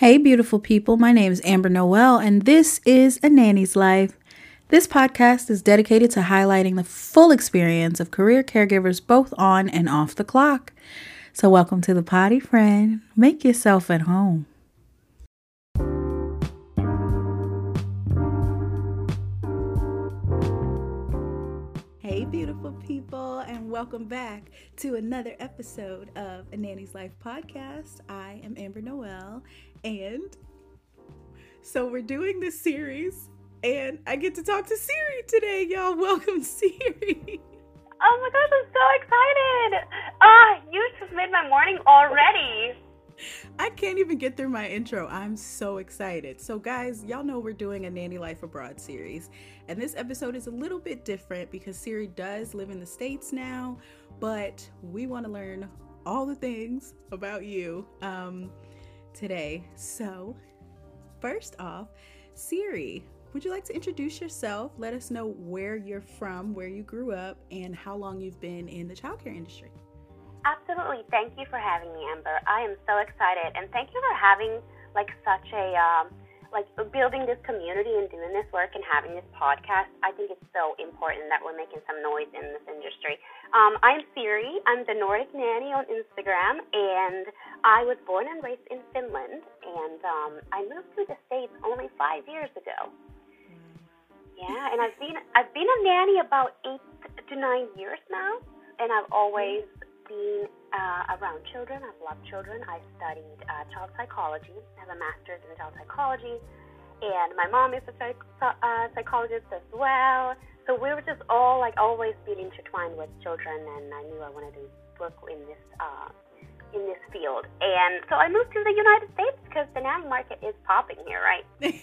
Hey, beautiful people. My name is Amber Noel, and this is A Nanny's Life. This podcast is dedicated to highlighting the full experience of career caregivers both on and off the clock. So, welcome to the potty, friend. Make yourself at home. Beautiful people, and welcome back to another episode of A Nanny's Life podcast. I am Amber Noel, and so we're doing this series, and I get to talk to Siiri today, y'all. Welcome, Siiri. Oh my gosh, I'm so excited! Ah, you just made my morning already. I can't even get through my intro. I'm so excited. So, guys, y'all know we're doing a Nanny Life Abroad series. And this episode is a little bit different because Siiri does live in the States now, but we want to learn all the things about you um, today. So, first off, Siiri, would you like to introduce yourself? Let us know where you're from, where you grew up, and how long you've been in the childcare industry. Absolutely. Thank you for having me, Amber. I am so excited, and thank you for having like such a um, like building this community and doing this work and having this podcast. I think it's so important that we're making some noise in this industry. Um, I'm Siiri. I'm the Nordic Nanny on Instagram, and I was born and raised in Finland, and um, I moved to the States only five years ago. Yeah, and I've been I've been a nanny about eight to nine years now, and I've always been uh, around children. I've loved children. I studied uh, child psychology. I have a master's in child psychology, and my mom is a psych- uh, psychologist as well. So we were just all like always being intertwined with children, and I knew I wanted to work in this uh, in this field. And so I moved to the United States because the nanny market is popping here, right?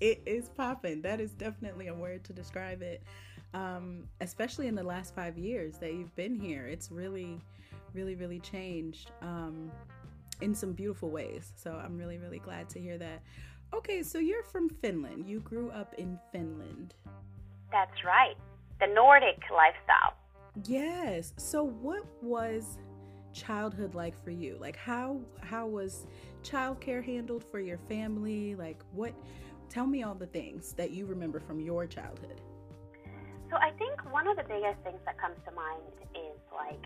it is popping. That is definitely a word to describe it. Um, especially in the last five years that you've been here, it's really really, really changed um, in some beautiful ways. So I'm really, really glad to hear that. Okay, so you're from Finland. You grew up in Finland. That's right. The Nordic lifestyle. Yes. So what was childhood like for you? Like how how was childcare handled for your family? Like what tell me all the things that you remember from your childhood. So I think one of the biggest things that comes to mind is like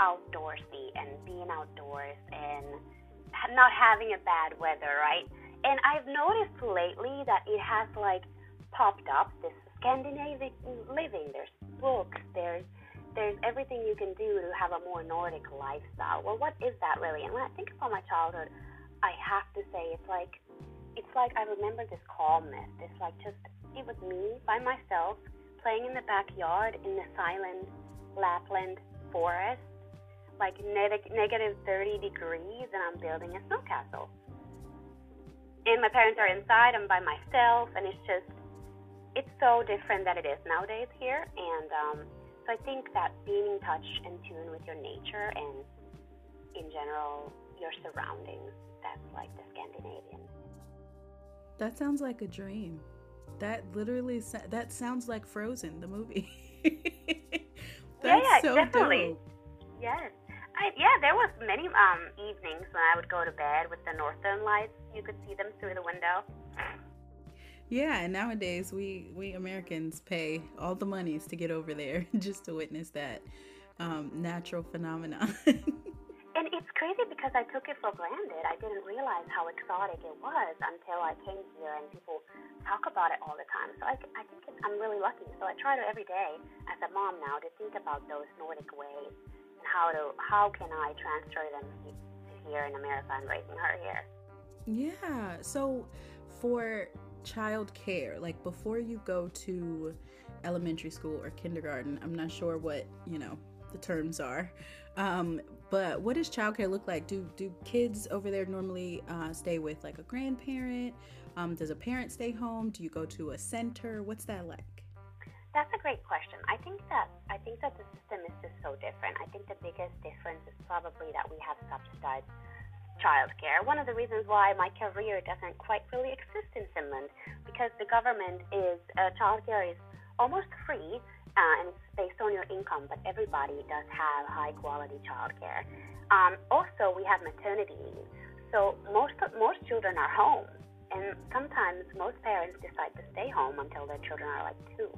outdoorsy and being outdoors and not having a bad weather, right? And I've noticed lately that it has like popped up this Scandinavian living. There's books, there's there's everything you can do to have a more Nordic lifestyle. Well, what is that really? And when I think about my childhood, I have to say it's like it's like I remember this calmness. It's like just it was me by myself playing in the backyard in the silent Lapland forest like neg- negative 30 degrees and I'm building a snow castle. And my parents are inside, I'm by myself, and it's just, it's so different than it is nowadays here. And um, so I think that being in touch and tune with your nature and in general, your surroundings, that's like the Scandinavian. That sounds like a dream. That literally, that sounds like Frozen, the movie. that's yeah, yeah, so definitely. Dope. Yes. I, yeah, there was many um, evenings when I would go to bed with the northern lights. You could see them through the window. Yeah, and nowadays we we Americans pay all the monies to get over there just to witness that um, natural phenomenon. and it's crazy because I took it for granted. I didn't realize how exotic it was until I came here and people talk about it all the time. So I, I think I'm really lucky. So I try to every day as a mom now to think about those Nordic ways and how to how can I transfer them here in America and raising her here. Yeah. So for child care, like before you go to elementary school or kindergarten, I'm not sure what, you know, the terms are. Um, but what does childcare look like? Do do kids over there normally uh, stay with like a grandparent? Um, does a parent stay home? Do you go to a center? What's that like? That's a great question. I think that I think that the system is just so different. I think the biggest difference is probably that we have subsidized childcare. One of the reasons why my career doesn't quite really exist in Finland because the government is uh, childcare is almost free uh, and it's based on your income, but everybody does have high quality childcare. Um, also, we have maternity leave. So most most children are home. And sometimes most parents decide to stay home until their children are like two.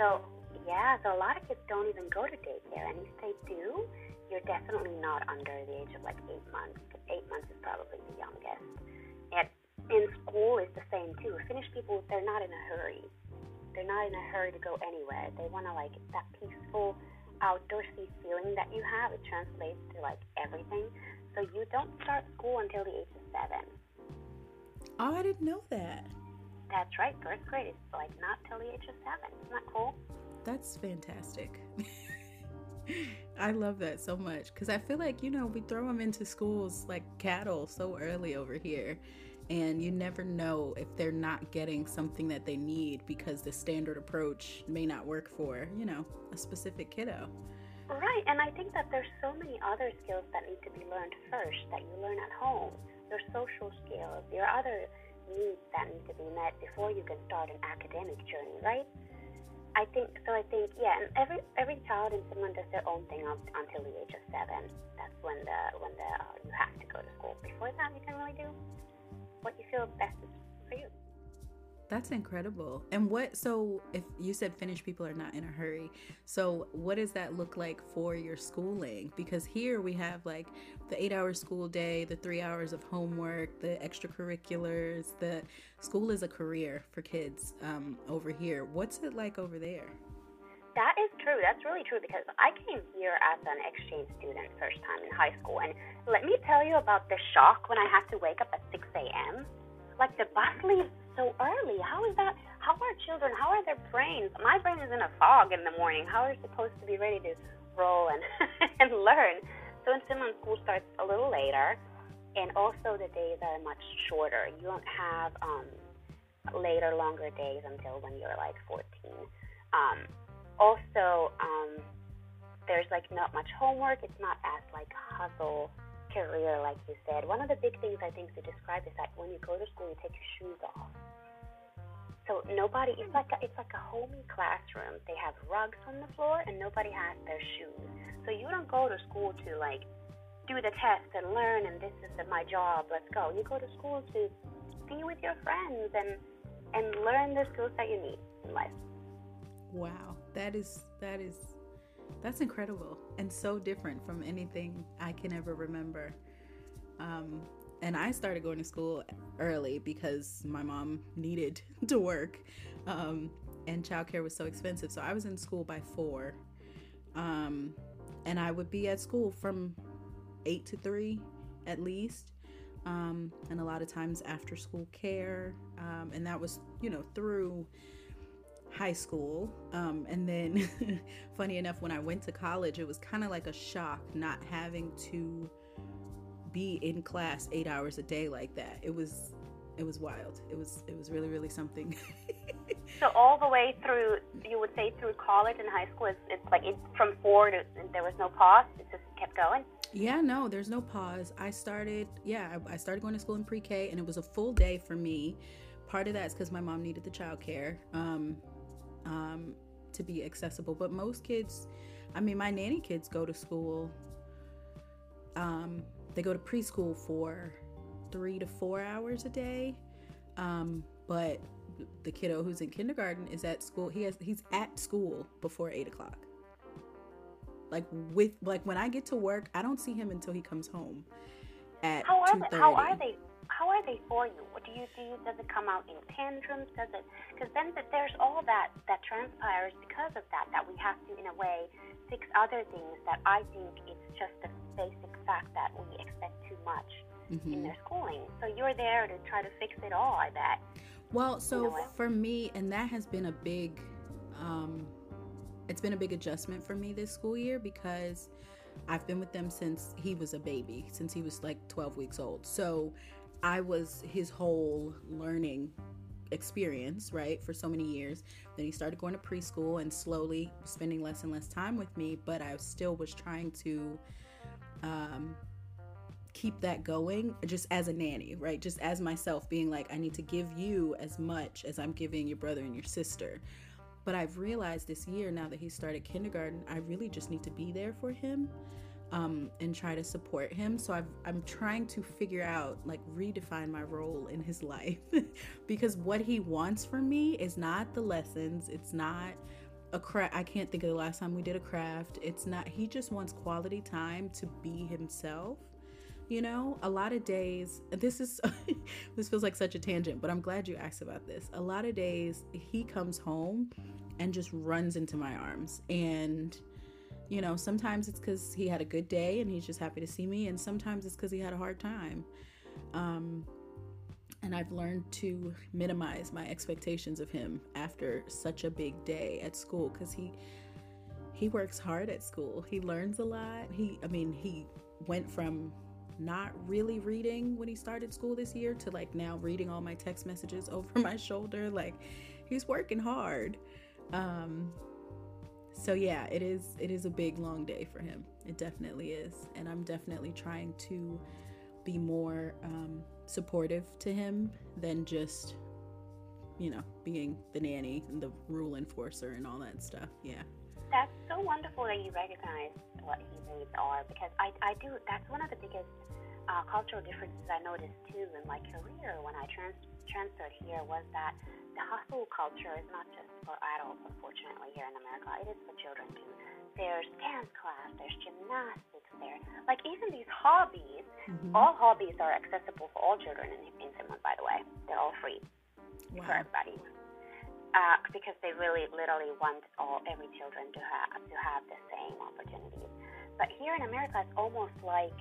So, yeah, so a lot of kids don't even go to daycare. And if they do, you're definitely not under the age of like eight months. Eight months is probably the youngest. And in school, it's the same too. Finnish people, they're not in a hurry. They're not in a hurry to go anywhere. They want to like that peaceful, outdoorsy feeling that you have. It translates to like everything. So you don't start school until the age of seven. Oh, I didn't know that. That's right. First grade is like not till the age of seven. Isn't that cool? That's fantastic. I love that so much because I feel like, you know, we throw them into schools like cattle so early over here. And you never know if they're not getting something that they need because the standard approach may not work for, you know, a specific kiddo. Right. And I think that there's so many other skills that need to be learned first that you learn at home your social skills, your other needs that need to be met before you can start an academic journey, right? I think so. I think yeah, and every every child in Finland does their own thing up until the age of seven. That's when the when the uh, you have to go to school. Before that, you can really do what you feel best for you. That's incredible. And what, so if you said Finnish people are not in a hurry, so what does that look like for your schooling? Because here we have like the eight hour school day, the three hours of homework, the extracurriculars, the school is a career for kids um, over here. What's it like over there? That is true. That's really true because I came here as an exchange student first time in high school. And let me tell you about the shock when I had to wake up at 6 a.m. Like the bus leaves so early. How is that? How are children? How are their brains? My brain is in a fog in the morning. How are supposed to be ready to roll and and learn? So in Finland, school starts a little later, and also the days are much shorter. You don't have um, later, longer days until when you're like 14. Um, also, um, there's like not much homework. It's not as like hustle career, like you said, one of the big things I think to describe is that when you go to school, you take your shoes off. So nobody, it's like a, it's like a homey classroom. They have rugs on the floor, and nobody has their shoes. So you don't go to school to like do the test and learn, and this is my job. Let's go. You go to school to be with your friends and and learn the skills that you need in life. Wow, that is that is that's incredible and so different from anything I can ever remember. Um, and I started going to school early because my mom needed to work, um, and childcare was so expensive. So I was in school by four, um, and I would be at school from eight to three at least. Um, and a lot of times after school care, um, and that was, you know, through high school. Um, and then, funny enough, when I went to college, it was kind of like a shock not having to be in class eight hours a day like that. It was, it was wild. It was, it was really, really something. so all the way through, you would say through college and high school, it's, it's like it, from four to there was no pause. It just kept going. Yeah, no, there's no pause. I started, yeah, I, I started going to school in pre-K, and it was a full day for me. Part of that is because my mom needed the childcare. Um, um, to be accessible. But most kids, I mean, my nanny kids go to school. Um, they go to preschool for three to four hours a day. Um, but the kiddo who's in kindergarten is at school. He has he's at school before eight o'clock. Like with like when I get to work, I don't see him until he comes home at two thirty. How are they? How are they for you? What do you do? Does it come out in tantrums? Does it? Because then there's all that that transpires because of that. That we have to, in a way, fix other things. That I think it's just the basic fact that we expect too much mm-hmm. in their schooling. So you're there to try to fix it all. I bet. Well, so for me, and that has been a big, um, it's been a big adjustment for me this school year because I've been with them since he was a baby, since he was like 12 weeks old. So I was his whole learning experience, right, for so many years. Then he started going to preschool and slowly spending less and less time with me, but I still was trying to um, keep that going just as a nanny, right? Just as myself, being like, I need to give you as much as I'm giving your brother and your sister. But I've realized this year, now that he started kindergarten, I really just need to be there for him um, and try to support him. So I've, I'm trying to figure out, like, redefine my role in his life because what he wants from me is not the lessons. It's not a craft. I can't think of the last time we did a craft. It's not, he just wants quality time to be himself. You know, a lot of days, this is, this feels like such a tangent, but I'm glad you asked about this. A lot of days, he comes home and just runs into my arms. And, you know, sometimes it's because he had a good day and he's just happy to see me, and sometimes it's because he had a hard time. Um, and I've learned to minimize my expectations of him after such a big day at school because he he works hard at school. He learns a lot. He, I mean, he went from not really reading when he started school this year to like now reading all my text messages over my shoulder. Like he's working hard. Um, so yeah, it is it is a big long day for him. It definitely is, and I'm definitely trying to be more um, supportive to him than just you know being the nanny and the rule enforcer and all that stuff. Yeah. That's so wonderful that you recognize what his needs are because I, I do. That's one of the biggest uh, cultural differences I noticed too in my career when I trans- transferred here was that the hustle culture is not just for adults, unfortunately, here in America. It is for children too. There's dance class, there's gymnastics there. Like even these hobbies, mm-hmm. all hobbies are accessible for all children in, in Finland, by the way. They're all free wow. for everybody. Uh, because they really literally want all every children to have to have the same opportunities. But here in America, it's almost like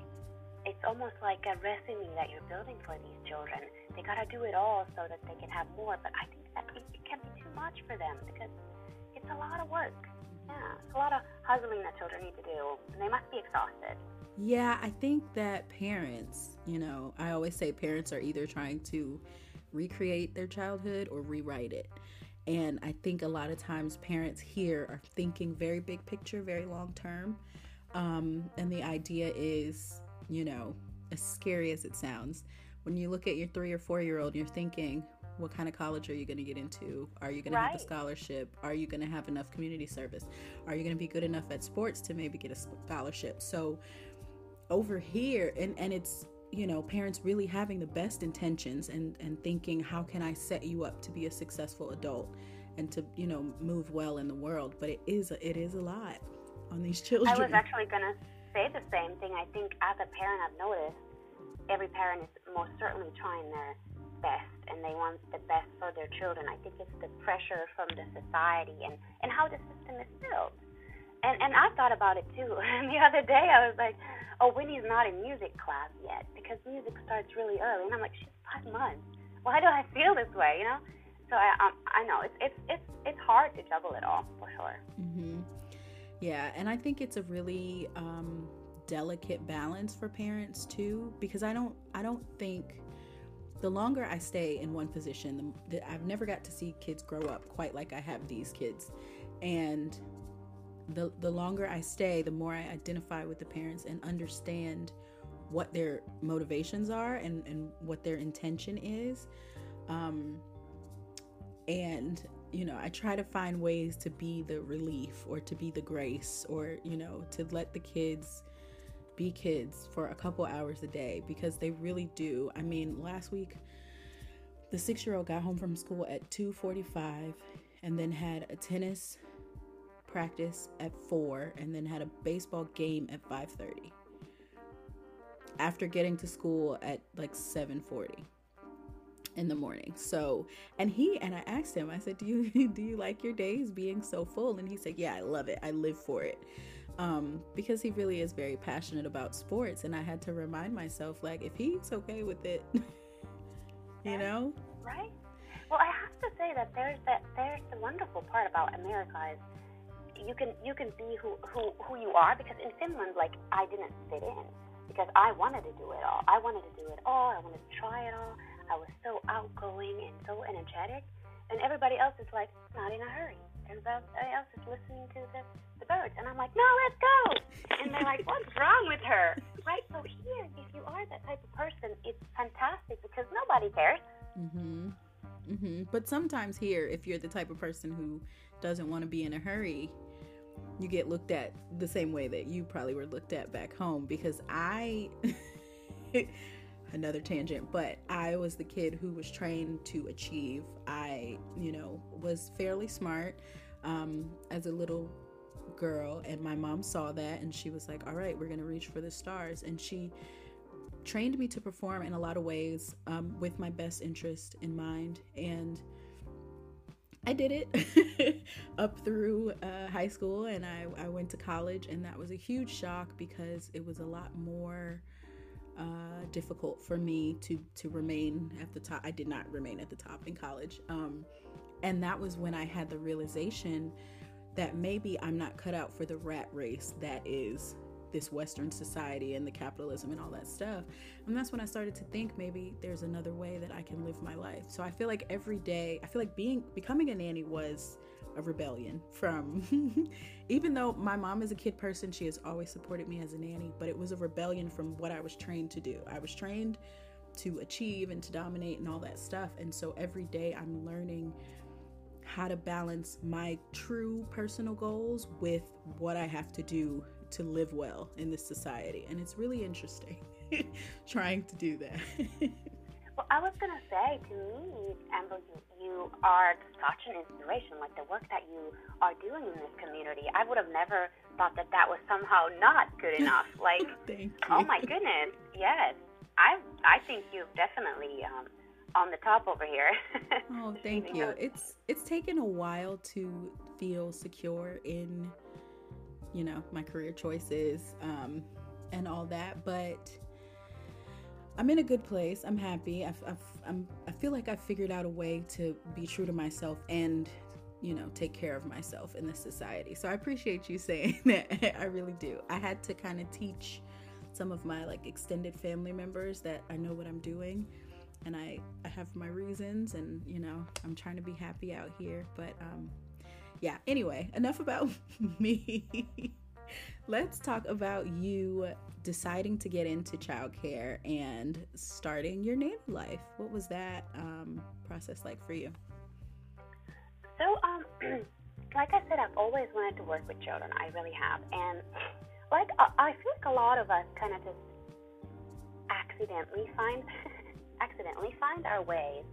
it's almost like a resume that you're building for these children. They gotta do it all so that they can have more. But I think that it can be too much for them because it's a lot of work. Yeah, it's a lot of hustling that children need to do, and they must be exhausted. Yeah, I think that parents, you know, I always say parents are either trying to recreate their childhood or rewrite it. And I think a lot of times parents here are thinking very big picture, very long term. Um, and the idea is, you know, as scary as it sounds, when you look at your three or four year old, you're thinking, what kind of college are you going to get into? Are you going right. to have a scholarship? Are you going to have enough community service? Are you going to be good enough at sports to maybe get a scholarship? So over here, and, and it's, you know, parents really having the best intentions and, and thinking, how can I set you up to be a successful adult and to, you know, move well in the world? But it is, a, it is a lot on these children. I was actually going to say the same thing. I think as a parent, I've noticed every parent is most certainly trying their best and they want the best for their children. I think it's the pressure from the society and, and how the system is built. And and I thought about it too. And the other day I was like, Oh, Winnie's not in music class yet because music starts really early and I'm like, She's five months. Why do I feel this way, you know? So I um, I know it's it's it's it's hard to juggle it all for sure. Mm-hmm. Yeah, and I think it's a really um delicate balance for parents too because I don't I don't think the longer I stay in one position, the, the, I've never got to see kids grow up quite like I have these kids. And the the longer I stay, the more I identify with the parents and understand what their motivations are and, and what their intention is. Um, and you know, I try to find ways to be the relief or to be the grace or, you know, to let the kids be kids for a couple hours a day because they really do. I mean, last week the 6-year-old got home from school at 2:45 and then had a tennis practice at 4 and then had a baseball game at 5:30. After getting to school at like 7:40 in the morning. So, and he and I asked him, I said, "Do you do you like your days being so full?" And he said, "Yeah, I love it. I live for it." um, because he really is very passionate about sports. And I had to remind myself, like, if he's okay with it, you yeah, know, right? Well, I have to say that there's that there's the wonderful part about America is you can you can be who who who you are because in Finland, like, I didn't fit in because I wanted to do it all. I wanted to do it all. I wanted to try it all. I was so outgoing and so energetic, and everybody else is like not in a hurry. Everybody else is listening to the the birds. And I'm like, no, let's go. And they're like, what's wrong with her? Right? So here, if you are that type of person, it's fantastic because nobody cares. Mm-hmm. Mm-hmm. But sometimes here, if you're the type of person who doesn't want to be in a hurry, you get looked at the same way that you probably were looked at back home because I another tangent, but I was the kid who was trained to achieve. I, you know, was fairly smart um, as a little girl, and my mom saw that and she was like, All right, we're gonna reach for the stars. And she trained me to perform in a lot of ways um, with my best interest in mind. And I did it up through uh, high school and I, I went to college, and that was a huge shock because it was a lot more uh, difficult for me to to remain at the top. I did not remain at the top in college, um, and that was when I had the realization that maybe I'm not cut out for the rat race that is this Western society and the capitalism and all that stuff. And that's when I started to think maybe there's another way that I can live my life. So I feel like every day, I feel like being becoming a nanny was a rebellion from even though my mom is a kid person she has always supported me as a nanny but it was a rebellion from what i was trained to do. I was trained to achieve and to dominate and all that stuff and so every day i'm learning how to balance my true personal goals with what i have to do to live well in this society and it's really interesting trying to do that well i was gonna say to me amber you you are such an inspiration. Like the work that you are doing in this community, I would have never thought that that was somehow not good enough. Like, oh my goodness, yes, I I think you've definitely um, on the top over here. oh, thank you. It's it's taken a while to feel secure in, you know, my career choices um, and all that, but I'm in a good place. I'm happy. I've, I've, I'm, I feel like I've figured out a way to be true to myself and, you know, take care of myself in this society. So I appreciate you saying that. I really do. I had to kind of teach some of my like extended family members that I know what I'm doing and I, I have my reasons and, you know, I'm trying to be happy out here. But um, yeah, anyway, enough about me. Let's talk about you deciding to get into childcare and starting your nanny life. What was that um, process like for you? So, um, like I said, I've always wanted to work with children. I really have, and like I feel like a lot of us kind of just accidentally find accidentally find our way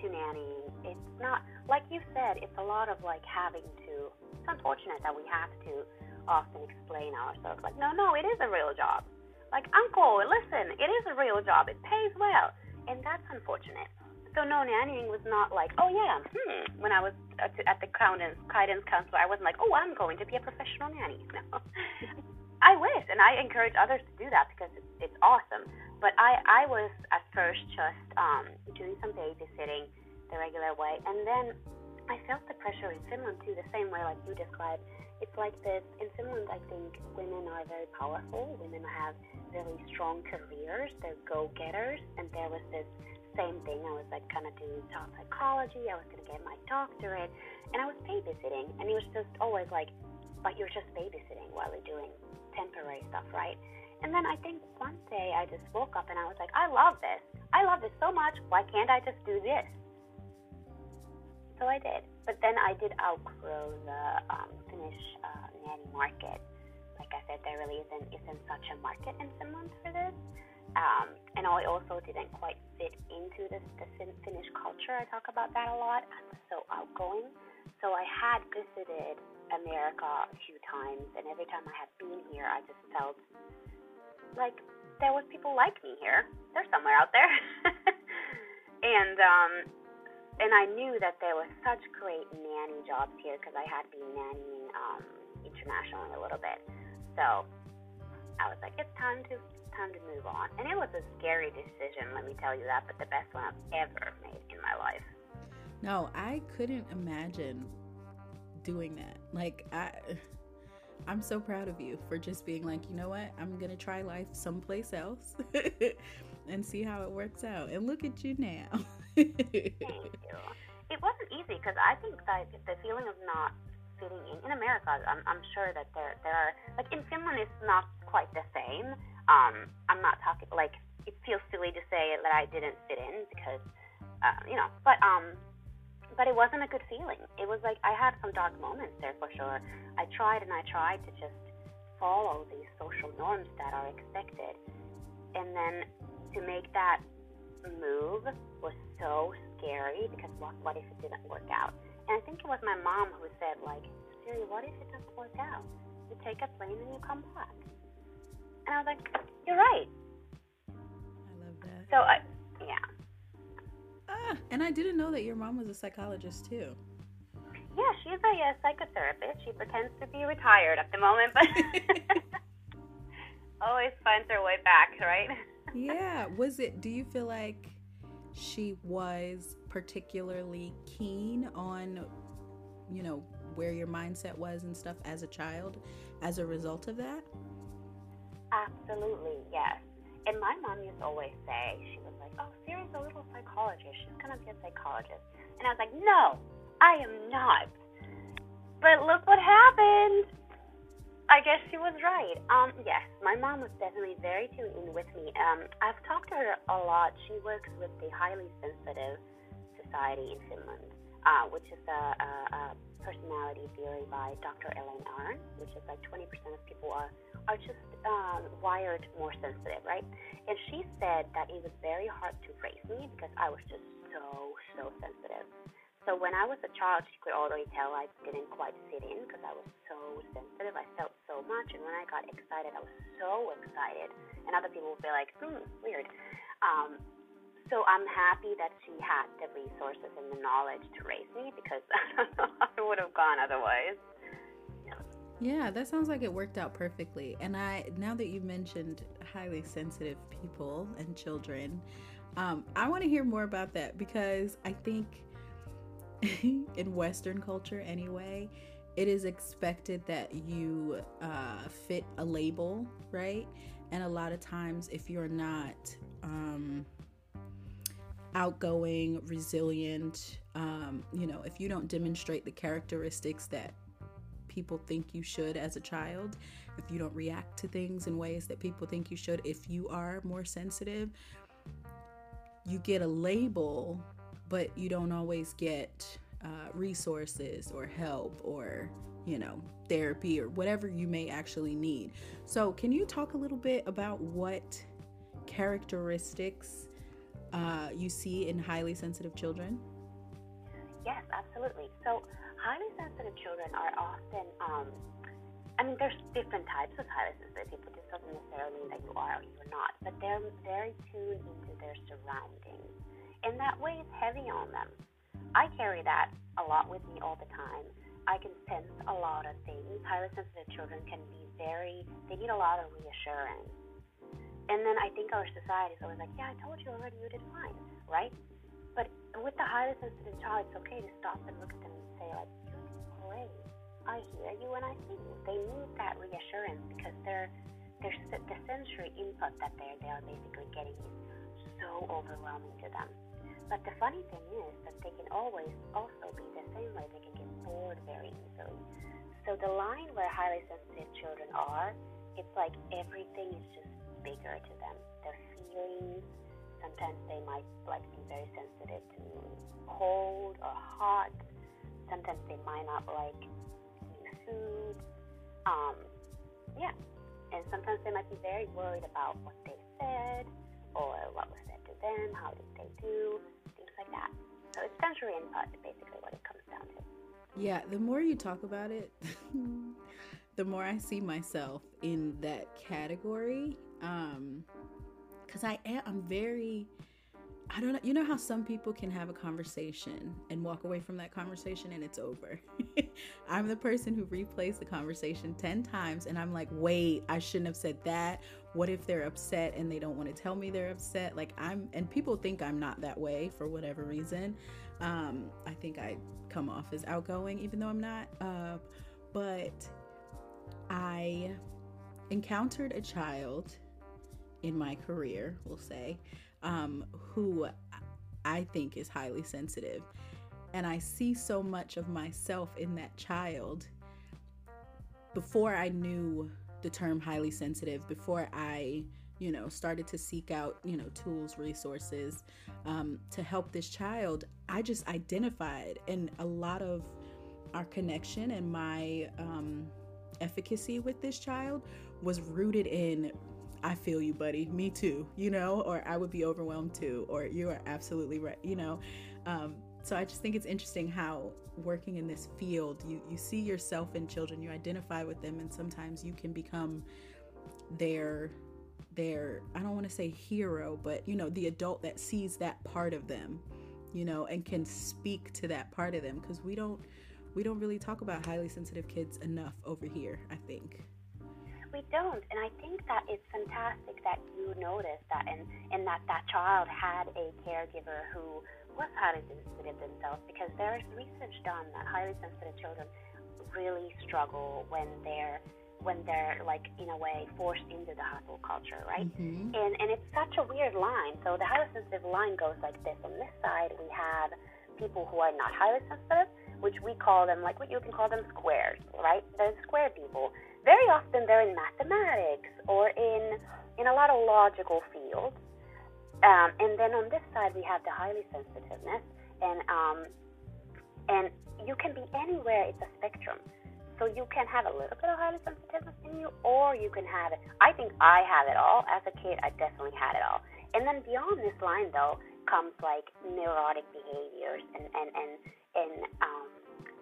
to nannying. It's not like you said. It's a lot of like having to. It's unfortunate that we have to often explain ourselves like, no, no, it is a real job. Like, uncle, listen, it is a real job. It pays well. And that's unfortunate. So, no, nannying was not like, oh, yeah, hmm. When I was at, at the guidance, guidance counselor, I wasn't like, oh, I'm going to be a professional nanny. No. I wish, and I encourage others to do that because it's, it's awesome. But I, I was at first just um, doing some babysitting the regular way. And then I felt the pressure in Finland too, the same way like you described it's like this in Finland. I think women are very powerful. Women have really strong careers. They're go-getters, and there was this same thing. I was like of doing child psychology. I was gonna get my doctorate, and I was babysitting, and it was just always like, but you're just babysitting while you're doing temporary stuff, right? And then I think one day I just woke up and I was like, I love this. I love this so much. Why can't I just do this? So I did. But then I did outgrow the um, Finnish uh, nanny market. Like I said, there really isn't, isn't such a market in Finland for this. Um, and I also didn't quite fit into this, the Finnish culture. I talk about that a lot. I'm so outgoing. So I had visited America a few times, and every time I had been here, I just felt like there was people like me here. They're somewhere out there. and um, and I knew that there were such great nanny jobs here because I had been nannying um, internationally a little bit. So I was like, it's time to time to move on. And it was a scary decision, let me tell you that, but the best one I've ever made in my life. No, I couldn't imagine doing that. Like I I'm so proud of you for just being like, you know what? I'm going to try life someplace else and see how it works out. And look at you now. Thank you. It wasn't easy because I think that the feeling of not fitting in in America, I'm, I'm sure that there there are like in Finland it's not quite the same. Um, I'm not talking like it feels silly to say that I didn't fit in because uh, you know, but um, but it wasn't a good feeling. It was like I had some dark moments there for sure. I tried and I tried to just follow these social norms that are expected. And then to make that move was so scary because what, what if it didn't work out? And I think it was my mom who said, like, Siiri, what if it doesn't work out? You take a plane and you come back. And I was like, you're right. I love that. So, I, yeah. Ah, and I didn't know that your mom was a psychologist too. Yeah, she's a, a psychotherapist. She pretends to be retired at the moment, but always finds her way back, right? Yeah. Was it, do you feel like she was particularly keen on, you know, where your mindset was and stuff as a child as a result of that? Absolutely, yes. And my mom used to always say, she was like, oh, Siiri's a little psychologist. She's going to be a psychologist. And I was like, no, I am not. But look what happened. I guess she was right. Um, yes, my mom was definitely very tuned in with me. Um, I've talked to her a lot. She works with the Highly Sensitive Society in Finland, uh, which is a, a, a personality theory by Dr. Elaine Aron, which is like 20% of people are are just um, wired more sensitive, right? And she said that it was very hard to raise me because I was just so, so sensitive. So when I was a child, she could already tell I didn't quite fit in because I was so sensitive. I felt so much, and when I got excited, I was so excited. And other people would be like, "Hmm, weird." Um, so I'm happy that she had the resources and the knowledge to raise me because I would have gone otherwise. Yeah, that sounds like it worked out perfectly. And I now that you mentioned highly sensitive people and children, um, I want to hear more about that because I think in Western culture, anyway, it is expected that you uh, fit a label, right? And a lot of times, if you're not um, outgoing, resilient, um, you know, if you don't demonstrate the characteristics that people think you should as a child, if you don't react to things in ways that people think you should, if you are more sensitive, you get a label, but you don't always get uh, resources or help or, you know, therapy or whatever you may actually need. So, can you talk a little bit about what characteristics uh, you see in highly sensitive children? Yes, absolutely. So, highly sensitive children are often, um, I mean, there's different types of highly sensitive people. This doesn't necessarily mean that you are or you're not, but they're very tuned into their surroundings. And that weighs heavy on them. I carry that a lot with me all the time. I can sense a lot of things. Highly sensitive children can be very, they need a lot of reassurance. And then I think our society is always like, yeah, I told you already, you did fine, right? But with the highly sensitive child, it's okay to stop and look at them and say like, "You're great. I hear you and I see you." They need that reassurance because they're, they're the sensory input that they're they are basically getting is so overwhelming to them. But the funny thing is that they can always also be the same way. They can get bored very easily. So the line where highly sensitive children are, it's like everything is just bigger to them. Their feelings. Sometimes they might like be very sensitive to cold or hot sometimes they might not like new food. Um, yeah. And sometimes they might be very worried about what they said or what was said to them, how did they do, like that. So it's sensory input, basically what it comes down to. Yeah, the more you talk about it, the more I see myself in that category. Um, because I am, I'm very I don't know. You know how some people can have a conversation and walk away from that conversation and it's over. I'm the person who replays the conversation 10 times and I'm like, wait, I shouldn't have said that. What if they're upset and they don't want to tell me they're upset? Like, I'm, and people think I'm not that way for whatever reason. Um, I think I come off as outgoing, even though I'm not. Uh, but I encountered a child in my career, we'll say, um, who I think is highly sensitive. And I see so much of myself in that child before I knew the term highly sensitive, before I you know, started to seek out, you know, tools, resources um, to help this child, I just identified and a lot of our connection and my um, efficacy with this child was rooted in I feel you, buddy. Me too, you know, or I would be overwhelmed too, or you are absolutely right, you know. Um, so I just think it's interesting how working in this field, you, you see yourself in children, you identify with them, and sometimes you can become their their I don't want to say hero, but you know, the adult that sees that part of them, you know, and can speak to that part of them because we don't we don't really talk about highly sensitive kids enough over here, I think we don't. And I think that it's fantastic that you noticed that and, and that that child had a caregiver who was highly sensitive themselves because there is research done that highly sensitive children really struggle when they're when they're like in a way forced into the hustle culture, right? Mm-hmm. And and it's such a weird line. So the highly sensitive line goes like this. On this side we have people who are not highly sensitive, which we call them like what you can call them squares, right? They're square people very often they're in mathematics or in in a lot of logical fields. Um, and then on this side we have the highly sensitiveness, and um, and you can be anywhere. It's a spectrum. So you can have a little bit of highly sensitiveness in you, or you can have it. I think I have it all. As a kid, I definitely had it all. And then beyond this line, though, comes like neurotic behaviors and and and and um,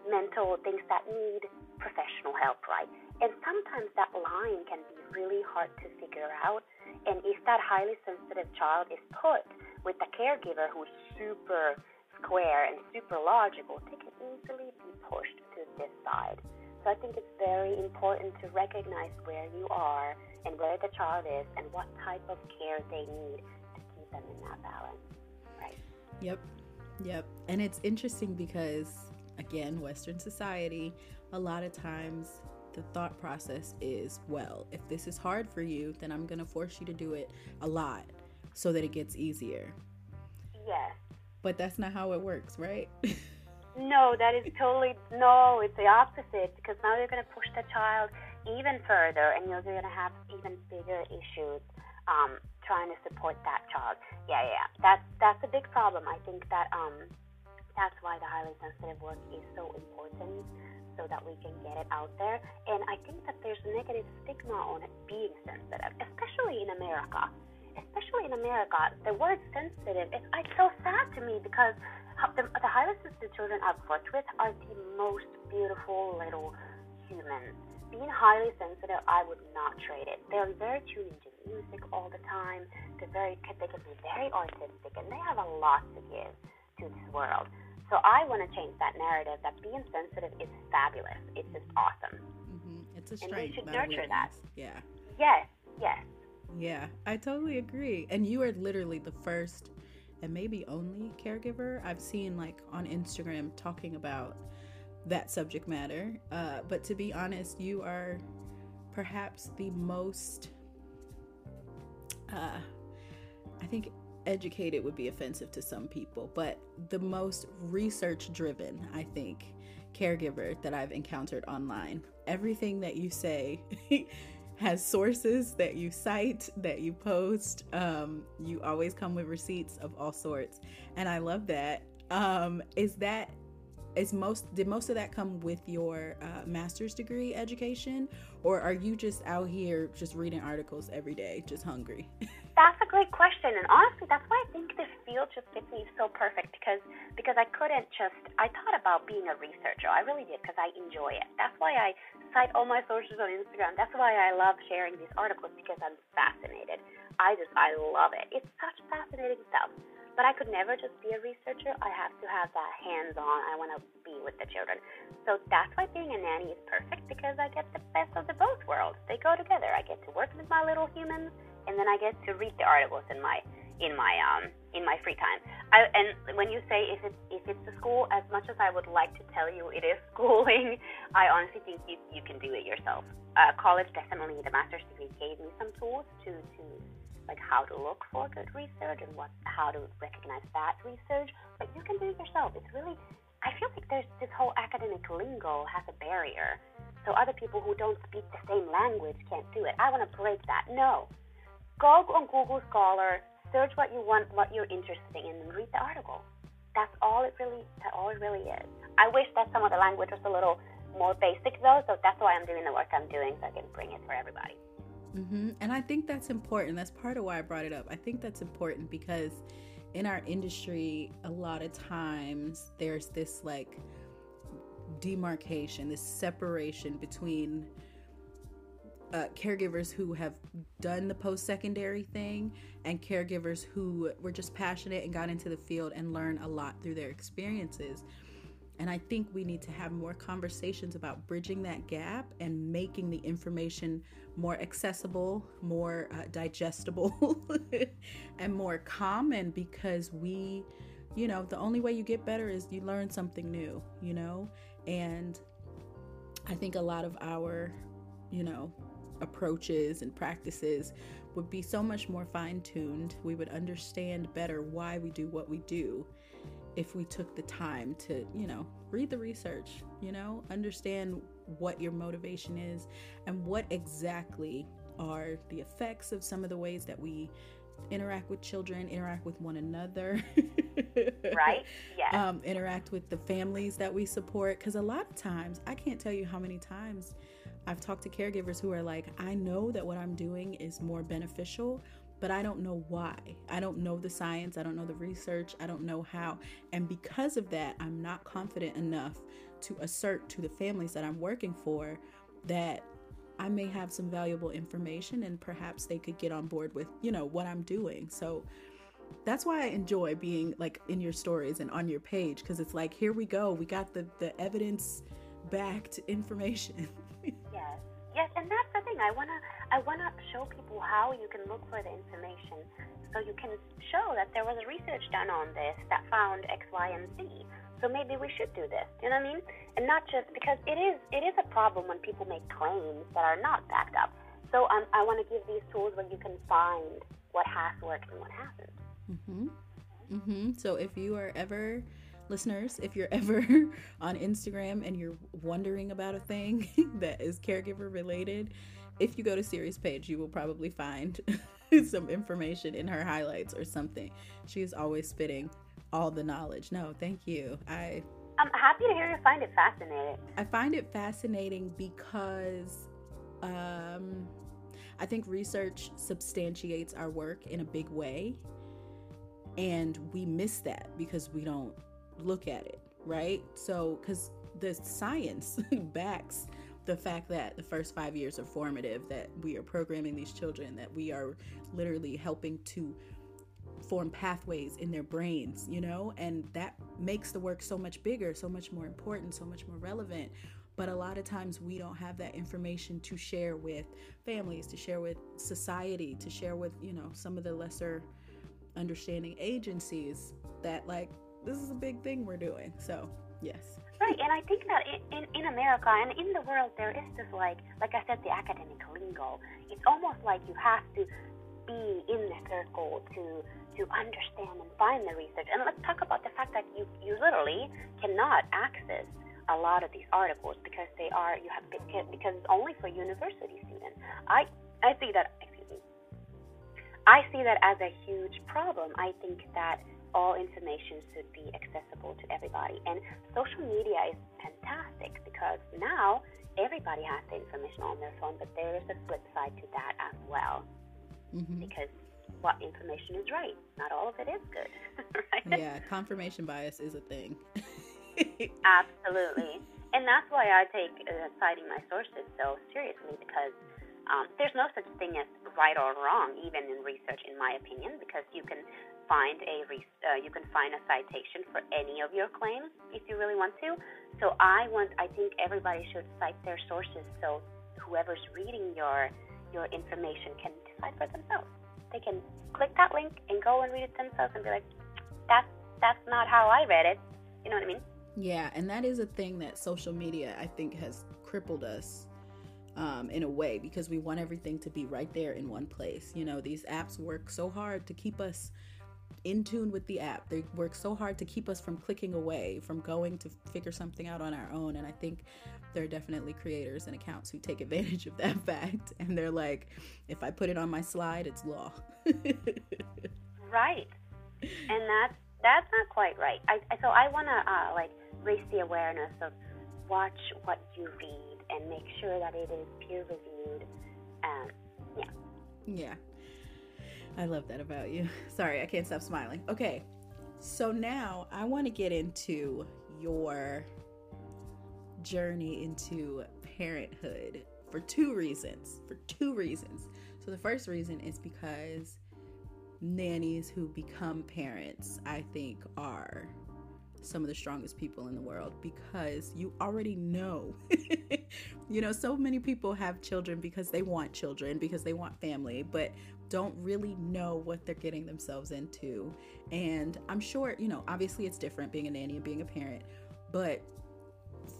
mental things that need professional help, right? And sometimes that line can be really hard to figure out. And if that highly sensitive child is put with a caregiver who's super square and super logical, they can easily be pushed to this side. So I think it's very important to recognize where you are and where the child is and what type of care they need to keep them in that balance. Right? Yep. Yep. And it's interesting because again, Western society, a lot of times the thought process is well, if this is hard for you, then I'm going to force you to do it a lot so that it gets easier. Yes. But that's not how it works, right? no, that is totally no, it's the opposite because now you're going to push the child even further and you're going to have even bigger issues um, trying to support that child. Yeah, yeah, that's that's a big problem. I think that um, that's why the highly sensitive work is so important so that we can get it out there. And I think that there's a negative stigma on it being sensitive, especially in America. Especially in America, the word sensitive, it's, it's so sad to me because the, the highly sensitive children I've worked with are the most beautiful little humans. Being highly sensitive, I would not trade it. They're very tuned into music all the time. They're very, they can be very artistic, and they have a lot to give to this world. So I want to change that narrative that being sensitive is fabulous. It's just awesome. Mm-hmm. It's a strength. And we should nurture that. Yeah. Yes. Yes. Yeah, I totally agree. And you are literally the first and maybe only caregiver I've seen like on Instagram talking about that subject matter. Uh, but to be honest, you are perhaps the most, uh, I think educated would be offensive to some people, but the most research driven, I think, caregiver that I've encountered online. Everything that you say has sources that you cite, that you post. Um, you always come with receipts of all sorts. And I love that. Um, is that is most did most of that come with your uh, master's degree education or are you just out here just reading articles every day just hungry That's a great question, and honestly, that's why I think this field just fits me so perfect because because I couldn't just. I thought about being a researcher. I really did because I enjoy it. That's why I cite all my sources on Instagram. That's why I love sharing these articles because I'm fascinated. I just I love it. It's such fascinating stuff. But I could never just be a researcher. I have to have that hands-on. I want to be with the children. So that's why being a nanny is perfect because I get the best of the both worlds. They go together. I get to work with my little humans and then I get to read the articles in my in my um in my free time. I, and when you say if it's if it's a school, as much as I would like to tell you it is schooling, I honestly think you you can do it yourself. Uh, college definitely the master's degree gave me some tools to to like how to look for good research and what how to recognize bad research, but you can do it yourself. It's really I feel like there's this whole academic lingo has a barrier. So other people who don't speak the same language can't do it. I want to break that. No, go on Google Scholar, search what you want, what you're interested in, and read the article. That's all it really. That all it really is. I wish that some of the language was a little more basic though, so that's why I'm doing the work I'm doing, so I can bring it for everybody. Mm-hmm. And I think that's important. That's part of why I brought it up. I think that's important because in our industry, a lot of times there's this like demarcation, this separation between uh, caregivers who have done the post secondary thing and caregivers who were just passionate and got into the field and learned a lot through their experiences. And I think we need to have more conversations about bridging that gap and making the information more accessible, more uh, digestible, and more common because we, you know, the only way you get better is you learn something new, you know? And I think a lot of our, you know, approaches and practices would be so much more fine tuned. We would understand better why we do what we do if we took the time to, you know, read the research, you know, understand what your motivation is and what exactly are the effects of some of the ways that we interact with children, interact with one another. right? Yeah. Um, interact with the families that we support. Because a lot of times, I can't tell you how many times I've talked to caregivers who are like, I know that what I'm doing is more beneficial, but I don't know why. I don't know the science, I don't know the research, I don't know how. And because of that, I'm not confident enough to assert to the families that I'm working for that I may have some valuable information and perhaps they could get on board with, you know, what I'm doing. So that's why I enjoy being like in your stories and on your page because it's like here we go. We got the the evidence backed information. yes. Yes, and that's the thing. I wanna I wanna show people how you can look for the information, so you can show that there was research done on this that found X, Y, and Z. So maybe we should do this. You know what I mean? And not just because it is it is a problem when people make claims that are not backed up. So um, I want to give these tools where you can find what has worked and what hasn't. Mhm. Mhm. So if you are ever listeners, if you're ever on Instagram and you're wondering about a thing that is caregiver related, if you go to Siiri's page, you will probably find some information in her highlights or something. She is always spitting all the knowledge. No, thank you. I I'm happy to hear you find it fascinating. I find it fascinating because um, I think research substantiates our work in a big way. And we miss that because we don't look at it, right? So, because the science backs the fact that the first five years are formative, that we are programming these children, that we are literally helping to form pathways in their brains, you know, and that makes the work so much bigger, so much more important, so much more relevant. But a lot of times we don't have that information to share with families, to share with society, to share with, you know, some of the lesser understanding agencies that, like, this is a big thing we're doing. So, yes. Right, and I think that in, in America and in the world, there is this like, like I said, the academic lingo. It's almost like you have to be in the circle to to understand and find the research. And let's talk about the fact that you you literally cannot access a lot of these articles because they are you have because it's only for university students. I I see that excuse me. I see that as a huge problem. I think that all information should be accessible to everybody. And social media is fantastic because now everybody has the information on their phone, but there is a flip side to that as well mm-hmm. because what information is right. Not all of it is good. right? Yeah, confirmation bias is a thing. Absolutely. And that's why I take uh, citing my sources so seriously because um, there's no such thing as right or wrong, even in research, in my opinion, because you can find a re- uh, you can find a citation for any of your claims if you really want to. So I want, I think everybody should cite their sources so whoever's reading your your information can decide for themselves. They can click that link and go and read it themselves and be like, that's that's not how I read it. You know what I mean? Yeah, and that is a thing that social media I think has crippled us um, in a way because we want everything to be right there in one place. You know, these apps work so hard to keep us in tune with the app. They work so hard to keep us from clicking away, from going to figure something out on our own. And I think there are definitely creators and accounts who take advantage of that fact. And they're like, if I put it on my slide, it's law. right. And that's that's not quite right. I, so I want to uh, like raise the awareness of watch what you read and make sure that it is peer reviewed. Um, yeah. Yeah. I love that about you. Sorry, I can't stop smiling. Okay. So now I want to get into your journey into parenthood for two reasons. For two reasons. So the first reason is because nannies who become parents, I think, are some of the strongest people in the world because you already know. you know, so many people have children because they want children, because they want family, but don't really know what they're getting themselves into. And I'm sure, you know, obviously it's different being a nanny and being a parent, but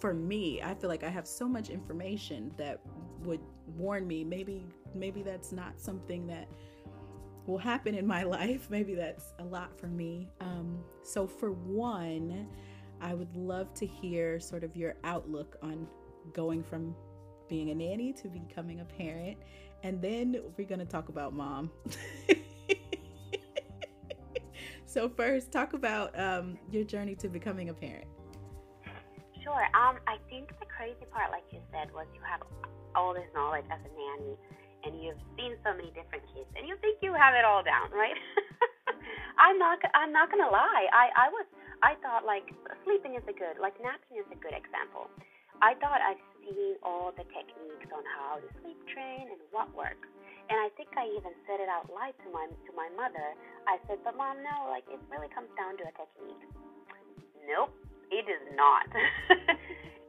for me, I feel like I have so much information that would warn me maybe maybe that's not something that will happen in my life. Maybe that's a lot for me. Um, so, for one, I would love to hear sort of your outlook on going from being a nanny to becoming a parent. And then we're going to talk about mom. so, first, talk about um, your journey to becoming a parent. Sure. Um, I think the crazy part, like you said, was you have all this knowledge as a nanny and you've seen so many different kids and you think you have it all down, right? I'm not I'm not gonna lie. I, I was I thought like sleeping is a good like napping is a good example. I thought I've seen all the techniques on how to sleep train and what works. And I think I even said it out loud to my to my mother. I said, But mom, no, like it really comes down to a technique. Nope, it does not.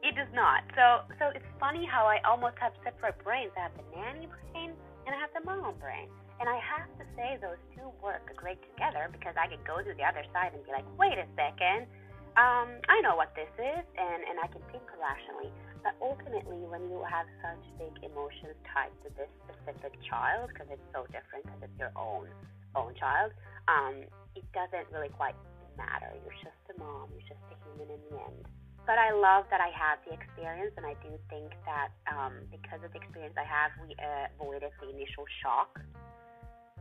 It does not. So so it's funny how I almost have separate brains. I have the nanny brain and I have the mom brain. And I have to say those two work great together because I could go to the other side and be like, wait a second, um, I know what this is, and, and I can think rationally. But ultimately, when you have such big emotions tied to this specific child, because it's so different, because it's your own own child, um, it doesn't really quite matter. You're just a mom. You're just a human in the end but I love that I have the experience, and I do think that um, because of the experience I have, we uh, avoided the initial shock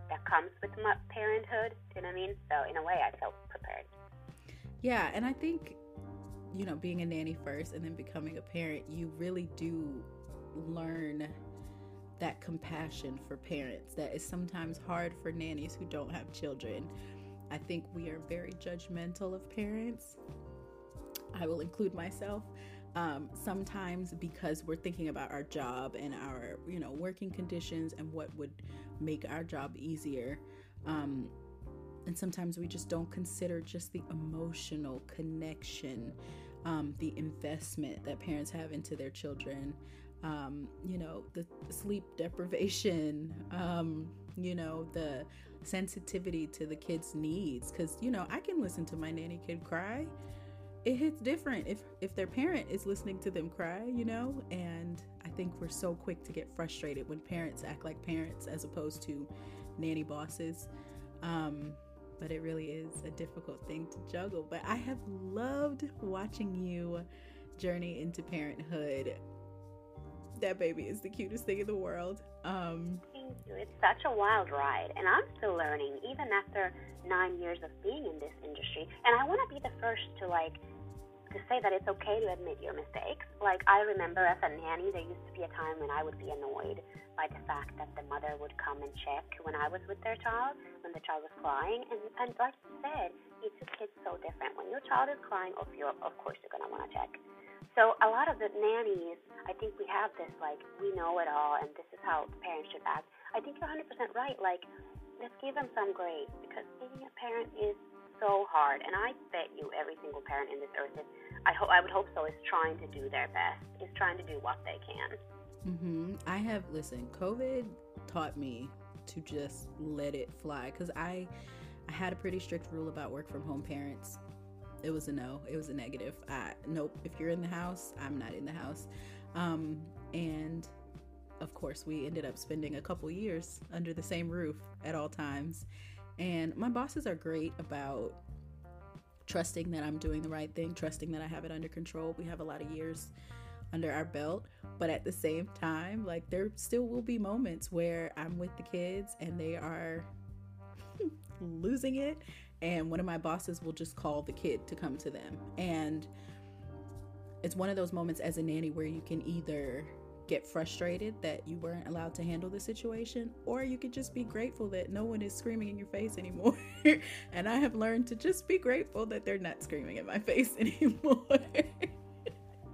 that comes with parenthood. Do you know what I mean? So in a way, I felt prepared. Yeah, and I think you know, being a nanny first and then becoming a parent, you really do learn that compassion for parents that is sometimes hard for nannies who don't have children. I think we are very judgmental of parents I will include myself. Um, sometimes because we're thinking about our job and our you know working conditions and what would make our job easier um, and sometimes we just don't consider just the emotional connection um, the investment that parents have into their children um, you know the sleep deprivation um, you know the sensitivity to the kids needs because you know i can listen to my nanny kid cry it hits different if if their parent is listening to them cry, you know? And I think we're so quick to get frustrated when parents act like parents as opposed to nanny bosses. Um, but it really is a difficult thing to juggle. But I have loved watching you journey into parenthood. That baby is the cutest thing in the world. Um, Thank you. It's such a wild ride, and I'm still learning, even after nine years of being in this industry. And I want to be the first to like to say that it's okay to admit your mistakes. Like I remember as a nanny, there used to be a time when I would be annoyed by the fact that the mother would come and check when I was with their child, when the child was crying. And, and like you said, each kid's so different. When your child is crying, of, your, of course you're gonna want to check. So a lot of the nannies, I think we have this like we know it all, and this is how parents should act. I think you're 100% right. Like let's give them some grace because being a parent is so hard, and I bet you every single parent in this earth is, I hope I would hope so, is trying to do their best, is trying to do what they can. Mm-hmm. I have listen. COVID taught me to just let it fly because I, I had a pretty strict rule about work from home parents. It was a no. It was a negative. I, nope. If you're in the house, I'm not in the house. Um, and of course, we ended up spending a couple years under the same roof at all times. And my bosses are great about trusting that I'm doing the right thing, trusting that I have it under control. We have a lot of years under our belt, but at the same time, like there still will be moments where I'm with the kids and they are losing it and one of my bosses will just call the kid to come to them. And it's one of those moments as a nanny where you can either get frustrated that you weren't allowed to handle the situation, or you could just be grateful that no one is screaming in your face anymore. and I have learned to just be grateful that they're not screaming in my face anymore.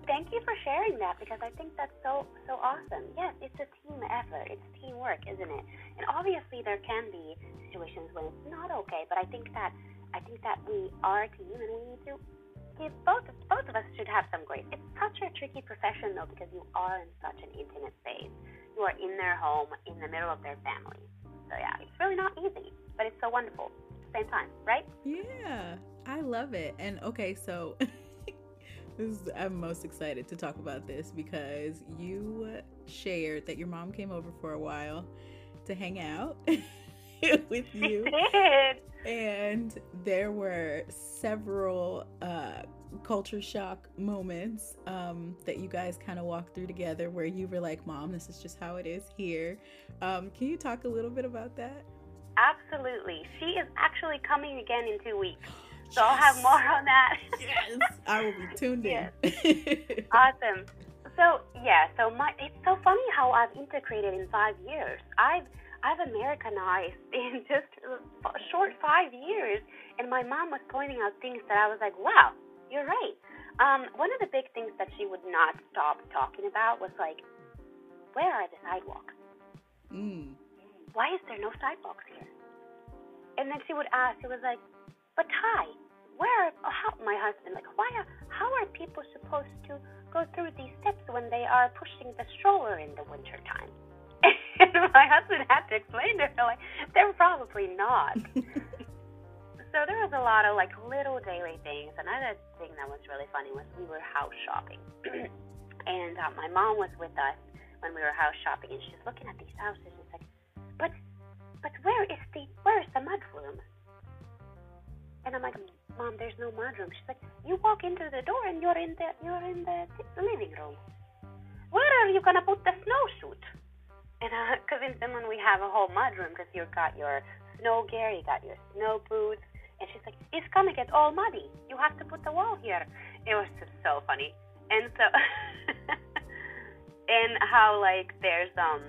Thank you for sharing that because I think that's so so awesome. Yes, it's a team effort. It's teamwork, isn't it? And obviously there can be situations when it's not okay, but I think that I think that we are a team and we need to give both both of us should have some grace. It's such a tricky profession though because you are in such an intimate space. You are in their home, in the middle of their family. So yeah, it's really not easy, but it's so wonderful. Same time, right? Yeah, I love it. And okay, so is, I'm most excited to talk about this because you shared that your mom came over for a while to hang out with you. And there were several uh, culture shock moments um, that you guys kind of walked through together where you were like, Mom, this is just how it is here. Um, can you talk a little bit about that? Absolutely. She is actually coming again in two weeks. So yes. I'll have more on that. yes, I will be tuned in. awesome. So yeah, so my it's so funny how I've integrated in five years. I've I've Americanized in just a short five years. And my mom was pointing out things that I was like, wow, you're right. Um, one of the big things that she would not stop talking about was like, where are the sidewalks? Mm. Why is there no sidewalks here? And then she would ask, it was like, but Ty, where, how, my husband, like, why are, how are people supposed to go through these steps when they are pushing the stroller in the winter time? and my husband had to explain to her, like, they're probably not. so there was a lot of like little daily things. Another thing that was really funny was we were house shopping, and uh, my mom was with us when we were house shopping, and she's looking at these houses. And she's like, "But, but where is the where is the mud room?" And I'm like, "Mom, there's no mud room." She's like, "You walk into the door and you're in the you're in the living room. Where are you gonna put the snowsuit?" And because uh, in Finland we have a whole mud room because you've got your snow gear, you got your snow boots, and she's like, "It's gonna get all muddy. You have to put the wall here." It was just so funny, and so, and how like there's um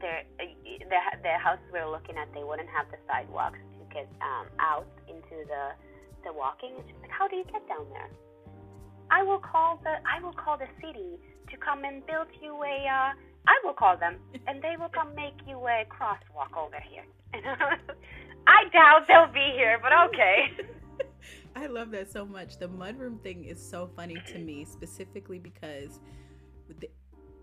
there the the house we were looking at, they wouldn't have the sidewalks um out into the the walking, and she's like, "How do you get down there?" I will call the I will call the city to come and build you a uh, I will call them, and they will come make you a crosswalk over here. I doubt they'll be here, but okay. I love that so much. The mudroom thing is so funny to me, specifically because the,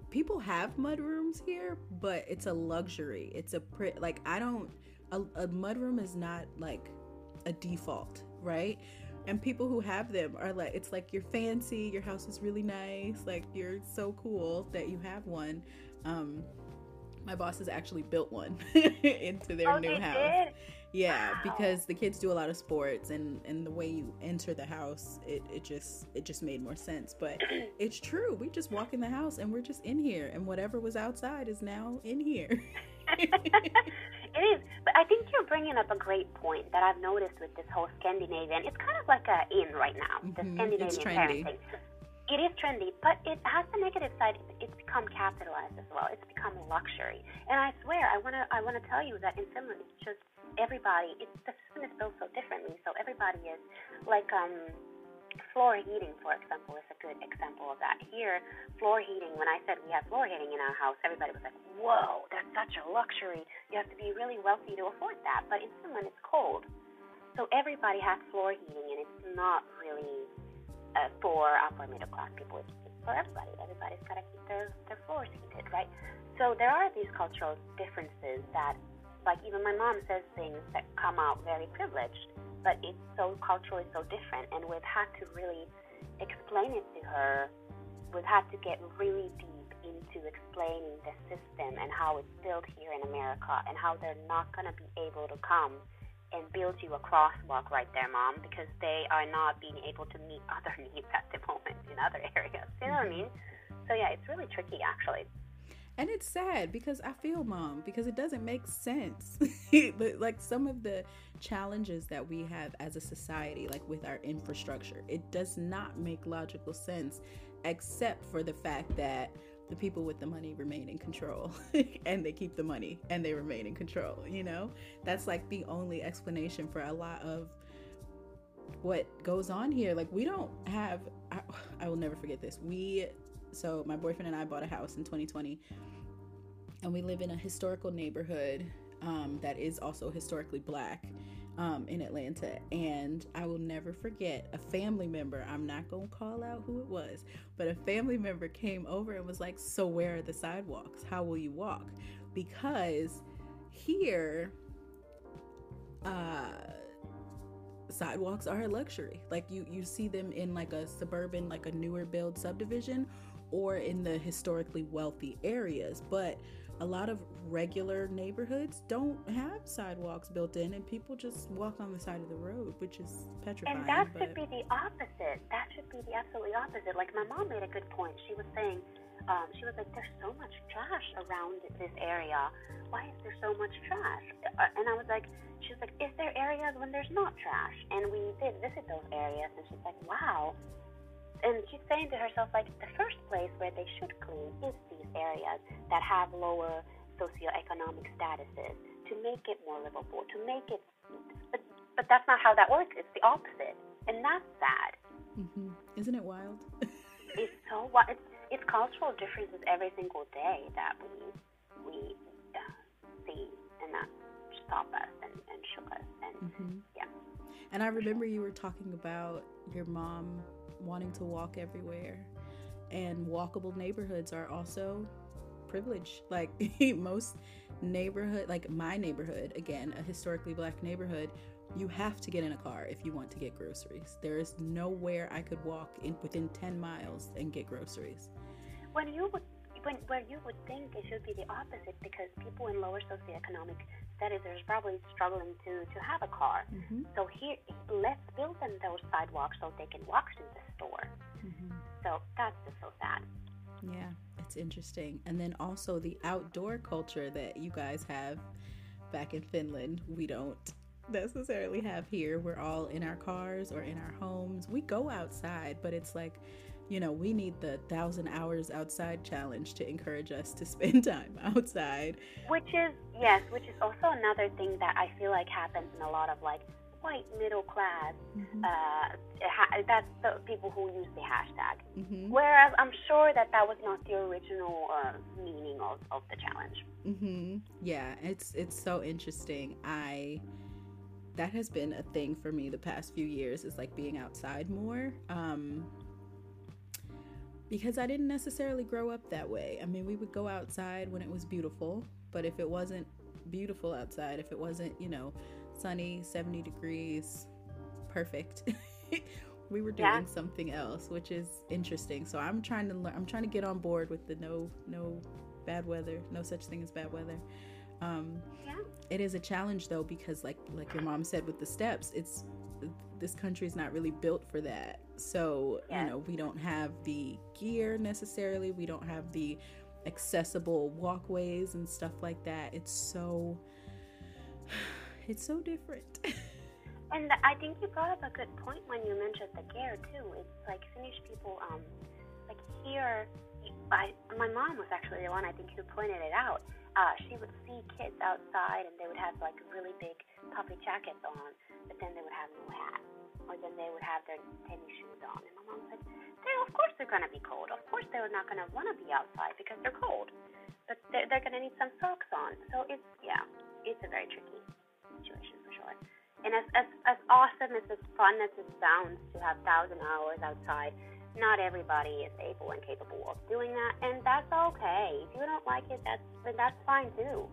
people have mudrooms here, but it's a luxury. It's a pre- like I don't a, a mudroom is not like a default, right? And people who have them are like, it's like you're fancy, your house is really nice, like you're so cool that you have one. Um, my bosses actually built one into their oh, new house. Did? Yeah, wow. because the kids do a lot of sports and and the way you enter the house, it, it just it just made more sense. But it's true. We just walk in the house and we're just in here and whatever was outside is now in here. it is. But I think you're bringing up a great point that I've noticed with this whole Scandinavian. It's kind of like a in right now, the mm-hmm. Scandinavian parenting it is trendy, but it has the negative side. It's become capitalized as well. It's become luxury. And I swear, I wanna, I wanna tell you that in Finland, it's just everybody. It's the system is built so differently. So everybody is like um, floor heating, for example, is a good example of that. Here, floor heating. When I said we have floor heating in our house, everybody was like, "Whoa, that's such a luxury. You have to be really wealthy to afford that." But in Finland, it's cold, so everybody has floor heating, and it's not really uh, for upper middle class people. It's, for everybody. Everybody's got to keep their, their floors heated, right? So there are these cultural differences that, like even my mom says things that come out very privileged, but it's so culturally so different, and we've had to really explain it to her. We've had to get really deep into explaining the system and how it's built here in America, and how they're not going to be able to come and build you a crosswalk right there, mom, because they are not being able to meet other needs at the moment in other areas. You know what I mm-hmm. mean? So yeah, it's really tricky actually. And it's sad because I feel mom because it doesn't make sense. like some of the challenges that we have as a society, like with our infrastructure, it does not make logical sense except for the fact that the people with the money remain in control and they keep the money and they remain in control you know? That's like the only explanation for a lot of what goes on here. Like we don't have I, I will never forget this. We so my boyfriend and i bought a house in 2020 and we live in a historical neighborhood um, that is also historically black um, in Atlanta. And I will never forget a family member, I'm not going to call out who it was, but a family member came over and was like, So, where are the sidewalks? How will you walk? Because here, uh, sidewalks are a luxury. Like you, you see them in like a suburban, like a newer build subdivision or in the historically wealthy areas. But a lot of regular neighborhoods don't have sidewalks built in and people just walk on the side of the road which is petrifying and that should be the opposite. That should be the absolutely opposite. Like my mom made a good point. She was saying um, she was like there's so much trash around this area. Why is there so much trash? Uh, and i was like she was like is there areas when there's not trash? And we did visit those areas and she's like wow and she's saying to herself like the first place where they should clean is these areas that have lower socioeconomic statuses to make it more livable, to make it. But but that's not how that works. It's the opposite, and that's sad. Mm-hmm. Isn't it wild? it's so wild. It's, it's cultural differences every single day that we we uh, see, and that stop us and, and shook us, and mm-hmm. yeah. And I remember you were talking about your mom wanting to walk everywhere. And walkable neighborhoods are also privilege. Like most neighborhood, like my neighborhood, again, a historically black neighborhood, you have to get in a car if you want to get groceries. There is nowhere I could walk in within 10 miles and get groceries. When you would when where you would think it should be the opposite because people in lower socioeconomic are probably struggling to to have a car. Mm-hmm. So here, let's build them those sidewalks so they can walk to the store. Mm-hmm. So that's just so sad. Yeah, it's interesting. And then also the outdoor culture that you guys have back in Finland, we don't necessarily have here. We're all in our cars or in our homes. We go outside, but it's like you know, we need the thousand hours outside challenge to encourage us to spend time outside. Which is, yes, which is also another thing that I feel like happens in a lot of like white middle class. Mm-hmm. Uh, that's the people who use the hashtag. Mm-hmm. Whereas I'm sure that that was not the original uh, meaning of, of the challenge. Mm-hmm. Yeah, it's it's so interesting. I that has been a thing for me the past few years is like being outside more. Um, because I didn't necessarily grow up that way. I mean, we would go outside when it was beautiful, but if it wasn't beautiful outside, if it wasn't, you know, sunny, 70 degrees, perfect, we were doing yeah. something else, which is interesting. So I'm trying to learn, I'm trying to get on board with the no no bad weather, no such thing as bad weather. Um, yeah. It is a challenge though because like like your mom said with the steps, it's this country is not really built for that. So, you know, we don't have the gear necessarily, we don't have the accessible walkways and stuff like that. It's so it's so different. and I think you brought up a good point when you mentioned the gear too. It's like Finnish people um like here I my mom was actually the one I think who pointed it out. Uh, she would see kids outside and they would have like really big puffy jackets on, but then they would have no hat or then they would have their tennis shoes on. And my mom said, they, of course they're going to be cold. Of course they're not going to want to be outside because they're cold. But they're, they're going to need some socks on. So it's, yeah, it's a very tricky situation for sure. And as, as, as awesome as as fun as it sounds to have thousand hours outside, not everybody is able and capable of doing that, and that's okay. If you don't like it, that's that's fine too.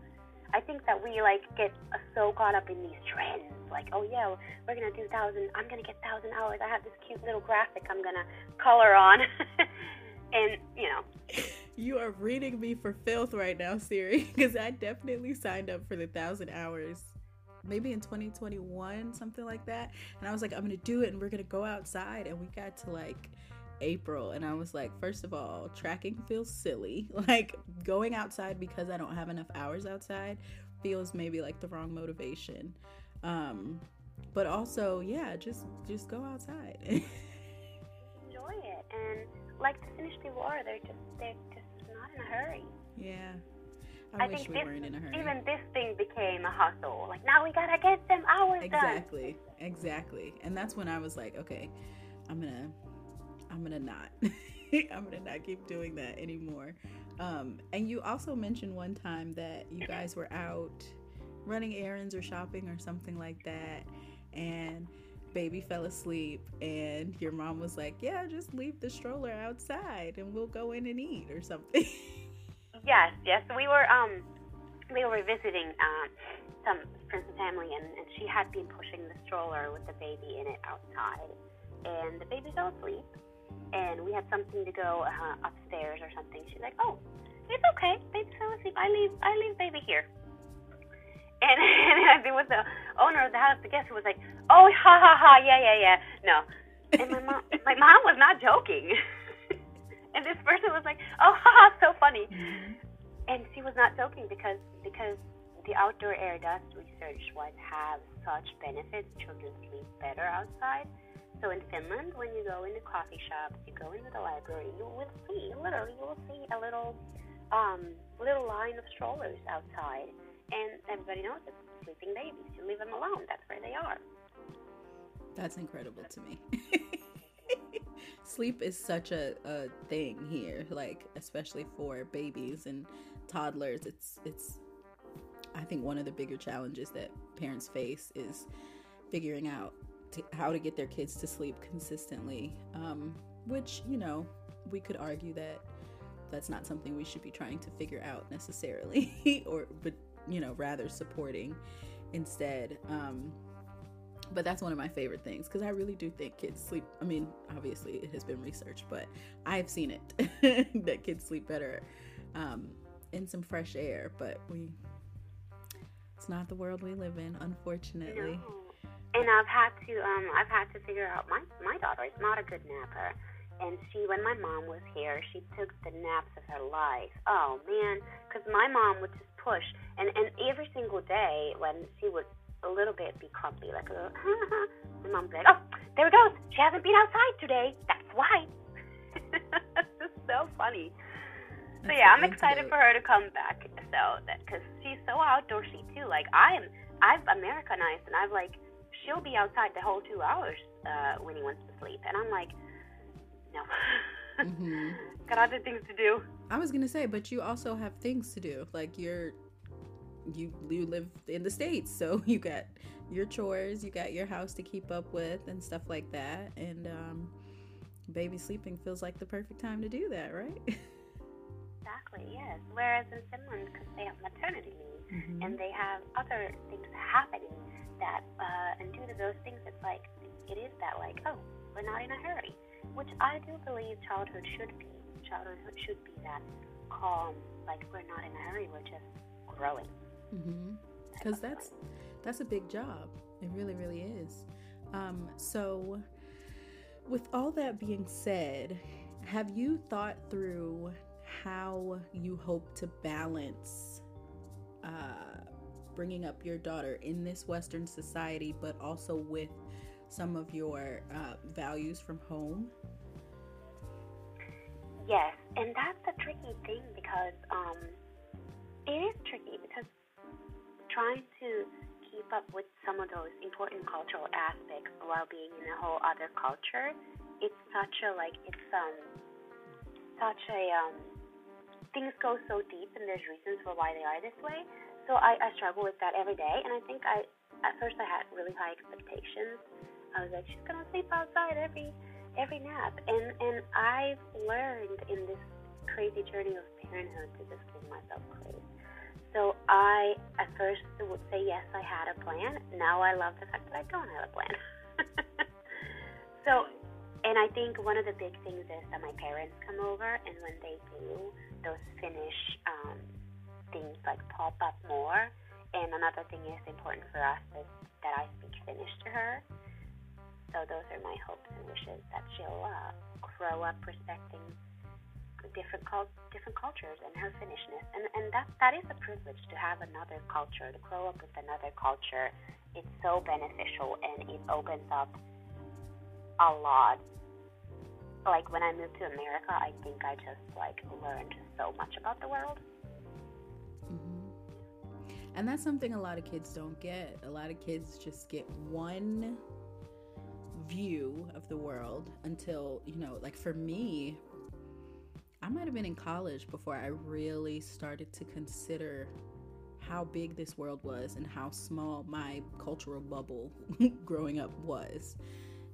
I think that we like get so caught up in these trends. Like, oh yeah, we're gonna do thousand. I'm gonna get thousand hours. I have this cute little graphic I'm gonna color on, and you know. You are reading me for filth right now, Siiri, because I definitely signed up for the thousand hours maybe in 2021, something like that. And I was like, I'm gonna do it, and we're gonna go outside. And we got to like April, and I was like, first of all, tracking feels silly. Like going outside because I don't have enough hours outside feels maybe like the wrong motivation. Um, but also, yeah, just just go outside. Enjoy it, and like to finish the war, they're just they're just not in a hurry. Yeah. I, I think we this, weren't in a hurry. even this thing became a hustle. Like now we gotta get them hours done. exactly, exactly. And that's when I was like, okay, I'm gonna, I'm gonna not, I'm gonna not keep doing that anymore. Um, and you also mentioned one time that you guys were out running errands or shopping or something like that, and baby fell asleep and your mom was like yeah just leave the stroller outside and we'll go in and eat or something Yes, yes. We were um we were visiting um some friends and family and, and she had been pushing the stroller with the baby in it outside and the baby fell asleep and we had something to go uh, upstairs or something. She's like, Oh, it's okay, baby fell asleep. I leave I leave baby here. And, and it was the owner of the house, the guest, who was like, "Oh, ha ha ha, yeah, yeah, yeah." No, and my mom, my mom was not joking. and this person was like, "Oh, ha ha, so funny," and she was not joking because because the outdoor air dust research wise have such benefits. Children sleep better outside. So in Finland, when you go into coffee shops, you go into the library, you will see literally you will see a little um, little line of strollers outside, and everybody knows it's sleeping babies. You leave them alone. That's where they are. That's incredible to me. Sleep is such a, a thing here, like especially for babies and toddlers. It's it's I think one of the bigger challenges that parents face is figuring out to, how to get their kids to sleep consistently. Um, which you know we could argue that that's not something we should be trying to figure out necessarily, or but you know rather supporting instead. Um, but that's one of my favorite things because I really do think kids sleep. I mean, obviously it has been researched, but I've seen it that kids sleep better um, in some fresh air. But we, it's not the world we live in, unfortunately. No. And I've had to um I've had to figure out my my daughter is not a good napper. And she, when my mom was here, she took the naps of her life. Oh man, because my mom would just push, and and every single day when she would a little bit be grumpy, like a little, my mom's like, oh, there it goes. She hasn't been outside today. That's why. it's so funny. So That's yeah, I'm excited for her to come back. So that because she's so outdoorsy too. Like I am, I've Americanized, and I've like she'll be outside the whole two hours uh, when he wants to sleep, and I'm like, no, Mhm. got other things to do. I was gonna say, but you also have things to do. Like you're, you you live in the states, so you got your chores, you got your house to keep up with, and stuff like that. And um, baby sleeping feels like the perfect time to do that, right? Exactly, yes. Whereas in Finland, because they have maternity leave Mhm. and they have other things happening that, uh, and due to those things, it's like, it is that, like, oh, we're not in a hurry. Which I do believe childhood should be. Childhood should be that calm, like, we're not in a hurry, we're just growing. Mm-hmm. Because that's that's a big job. It really, really is. Um, so, with all that being said, have you thought through how you hope to balance uh, bringing up your daughter in this Western society, but also with some of your uh, values from home? Yes, and that's a tricky thing because um, it is tricky because trying to keep up with some of those important cultural aspects while being in a whole other culture, it's such a like it's um such a um things go so deep and there's reasons for why they are this way. So I, I struggle with that every day, and I think I at first I had really high expectations. I was like, she's gonna sleep outside every every nap. And and i've learned in this crazy journey of parenthood to just give myself grace. So i at first would say yes i had a plan. Now i love the fact that i don't have a plan. So and i think one of the big things is that my parents come over and when they do those finnish um, things like pop up more And another thing is important for us is that I speak Finnish to her. So those are my hopes and wishes that she'll uh, grow up respecting different cult- different cultures and her Finnishness. And and that that is a privilege to have another culture, to grow up with another culture. It's so beneficial and it opens up a lot. Like when I moved to America, I think I just like learned so much about the world. And that's something a lot of kids don't get. A lot of kids just get one view of the world until, you know, like for me, I might have been in college before I really started to consider how big this world was and how small my cultural bubble growing up was.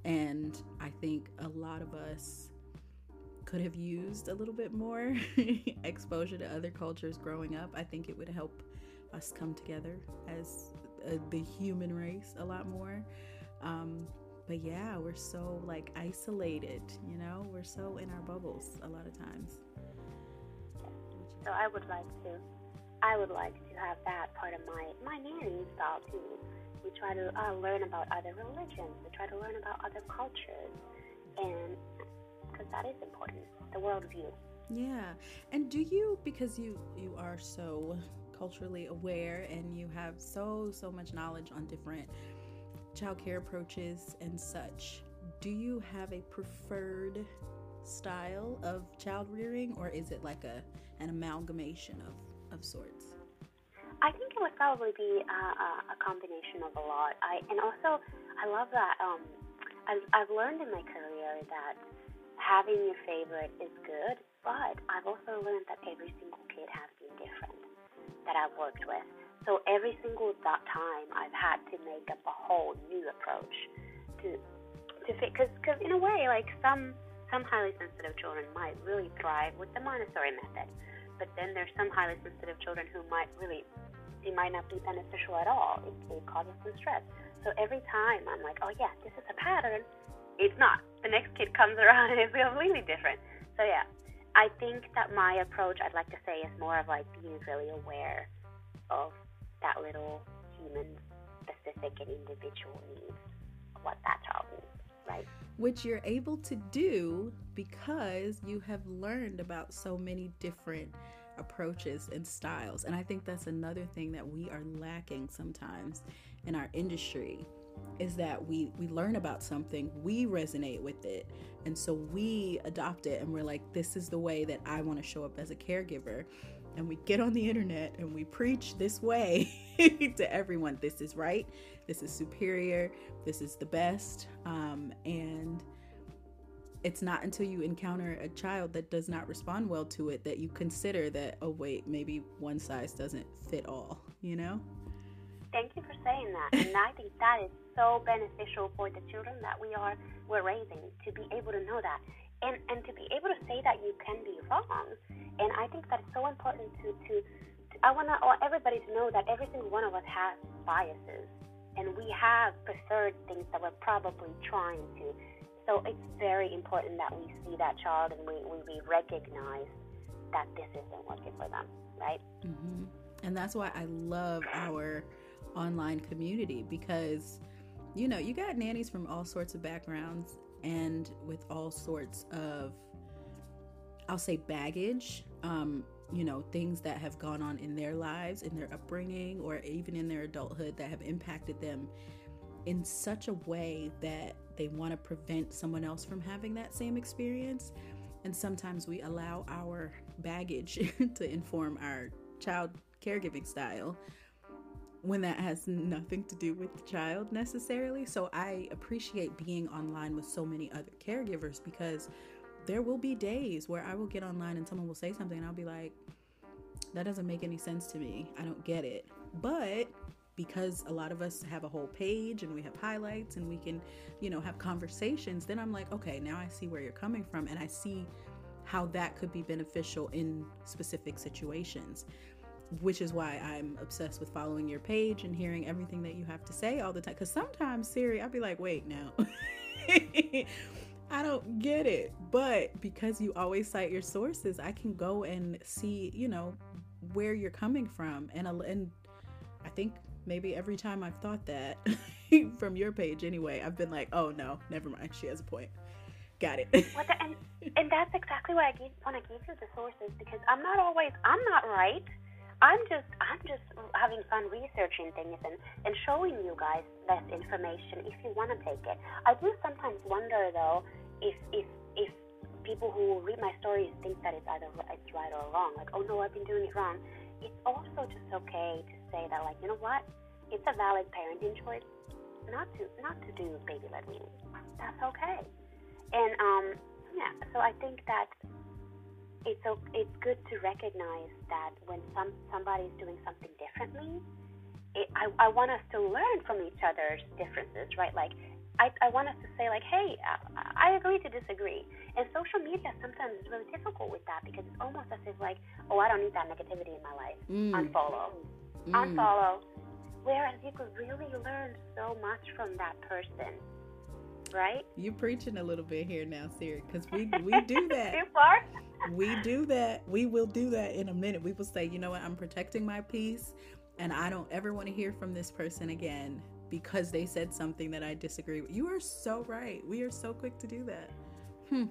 And I think a lot of us could have used a little bit more exposure to other cultures growing up. I think it would help us come together as uh, the human race a lot more. Um, but yeah, we're so like isolated, you know, we're so in our bubbles a lot of times. So I would like to, I would like to have that part of my my nanny style too. We try to uh, learn about other religions. We try to learn about other cultures, and because that is important, the worldview. Yeah, and do you because you you are so culturally aware and you have so so much knowledge on different childcare approaches and such, do you have a preferred style of child rearing or is it like a an amalgamation of, of sorts? I think it would probably be a, a combination of a lot. I and also I love that um, I've, I've learned in my career that having your favorite is good, but I've also learned that every single kid has been different that I've worked with. So every single time, I've had to make up a whole new approach to to fit. Because because in a way, like some some highly sensitive children might really thrive with the Montessori method, but then there's some highly sensitive children who might really it might not be beneficial at all. It, it causes some stress. So every time I'm like, oh yeah, this is a pattern. It's not. The next kid comes around and it's completely different. So yeah, I think that my approach, I'd like to say, is more of like being really aware of that little human specific and individual needs, what that child needs, right? Which you're able to do because you have learned about so many different approaches and styles. And I think that's another thing that we are lacking sometimes in our industry is that we we learn about something, we resonate with it, and so we adopt it and we're like this is the way that I want to show up as a caregiver. And we get on the internet and we preach this way to everyone. This is right this is superior this is the best um, and it's not until you encounter a child that does not respond well to it that you consider that oh wait maybe one size doesn't fit all you know thank you for saying that and i think that is so beneficial for the children that we are we're raising to be able to know that and and to be able to say that you can be wrong and I think that's so important to, to, to I want everybody to know that every single one of us has biases, and we have preferred things that we're probably trying to. So it's very important that we see that child and we, we, we recognize that this isn't working for them, right? Mm-hmm. And that's why I love our online community because, you know, you got nannies from all sorts of backgrounds and with all sorts of I'll say baggage, um, you know, things that have gone on in their lives, in their upbringing, or even in their adulthood that have impacted them in such a way that they want to prevent someone else from having that same experience. And sometimes we allow our baggage to inform our child caregiving style when that has nothing to do with the child necessarily. So I appreciate being online with so many other caregivers because there will be days where I will get online and someone will say something and I'll be like, that doesn't make any sense to me. I don't get it. But because a lot of us have a whole page and we have highlights and we can, you know, have conversations, then I'm like, okay, now I see where you're coming from and I see how that could be beneficial in specific situations. Which is why I'm obsessed with following your page and hearing everything that you have to say all the time. Because sometimes, Siiri, I'll be like, wait, now. I don't get it. But because you always cite your sources, I can go and see, you know, where you're coming from. And, and I think maybe every time I've thought that from your page anyway, I've been like, oh no, never mind. She has a point. Got it. and, and that's exactly why I want to give you the sources because I'm not always, I'm not right. I'm just I'm just having fun researching things and, and showing you guys this information if you want to take it. I do sometimes wonder though if if if people who read my stories think that it's either it's right or wrong, like oh no I've been doing it wrong. It's also just okay to say that like you know what, it's a valid parenting choice not to not to do baby led weaning. That's okay. And um yeah, so I think that it's it's good to recognize that when some somebody's doing something differently, it, I I want us to learn from each other's differences, right? Like I, I want us to say like, hey, I, I agree to disagree. And social media sometimes is really difficult with that because it's almost as if like, oh, I don't need that negativity in my life. Mm. Unfollow, mm. unfollow. Whereas you could really learn so much from that person right? You're preaching a little bit here now, Siiri, because we we do that. Too far. We do that. We will do that in a minute. We will say, you know what? I'm protecting my peace, and I don't ever want to hear from this person again because they said something that I disagree with. You are so right. We are so quick to do that. Hmm.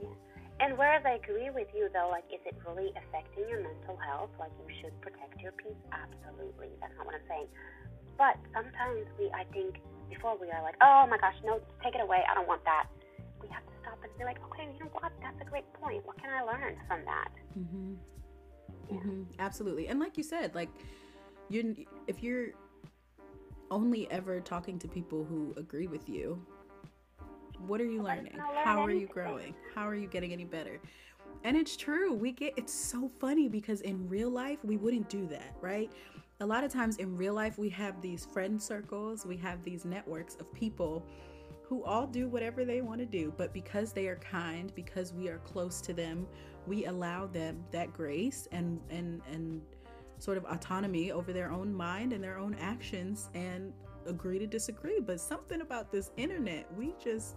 And whereas I agree with you, though, like, is it really affecting your mental health? Like, you should protect your peace? Absolutely. That's not what I'm saying. But sometimes we, I think, before we are like, oh my gosh, no, take it away. I don't want that. We have to stop and be like, okay, you know what? That's a great point. What can I learn from that? Mm-hmm. Yeah. Mm-hmm. Absolutely. And like you said, like you, if you're only ever talking to people who agree with you, what are you learning? How are you growing? How are you getting any better? And it's true. We get it's so funny because in real life we wouldn't do that, right? a lot of times in real life, we have these friend circles, we have these networks of people who all do whatever they want to do. But because they are kind, because we are close to them, we allow them that grace and, and, and, sort of autonomy over their own mind and their own actions and agree to disagree. But something about this internet we just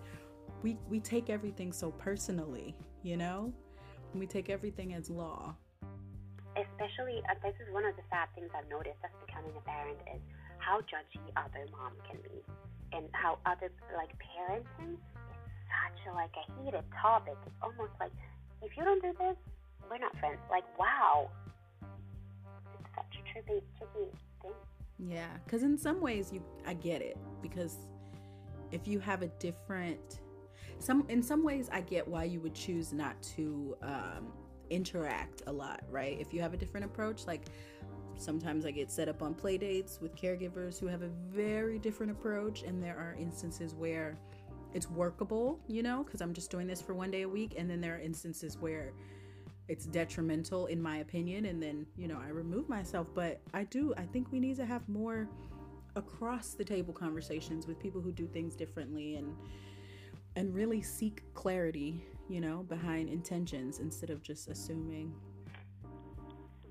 we we take everything so personally you know? We take everything as law. Especially uh, this is one of the sad things I've noticed as becoming a parent is how judgy other mom can be, and how other like parenting is such a like a heated topic. It's almost like if you don't do this, we're not friends. Like wow, it's such a tricky, tricky thing. Yeah, because in some ways you I get it because if you have a different some in some ways I get why you would choose not to um, interact a lot, right? If you have a different approach, like sometimes I get set up on play dates with caregivers who have a very different approach, and there are instances where it's workable, you know, because I'm just doing this for one day a week, and then there are instances where it's detrimental in my opinion and then you know i remove myself but i do i think we need to have more across the table conversations with people who do things differently and and really seek clarity you know, behind intentions instead of just assuming.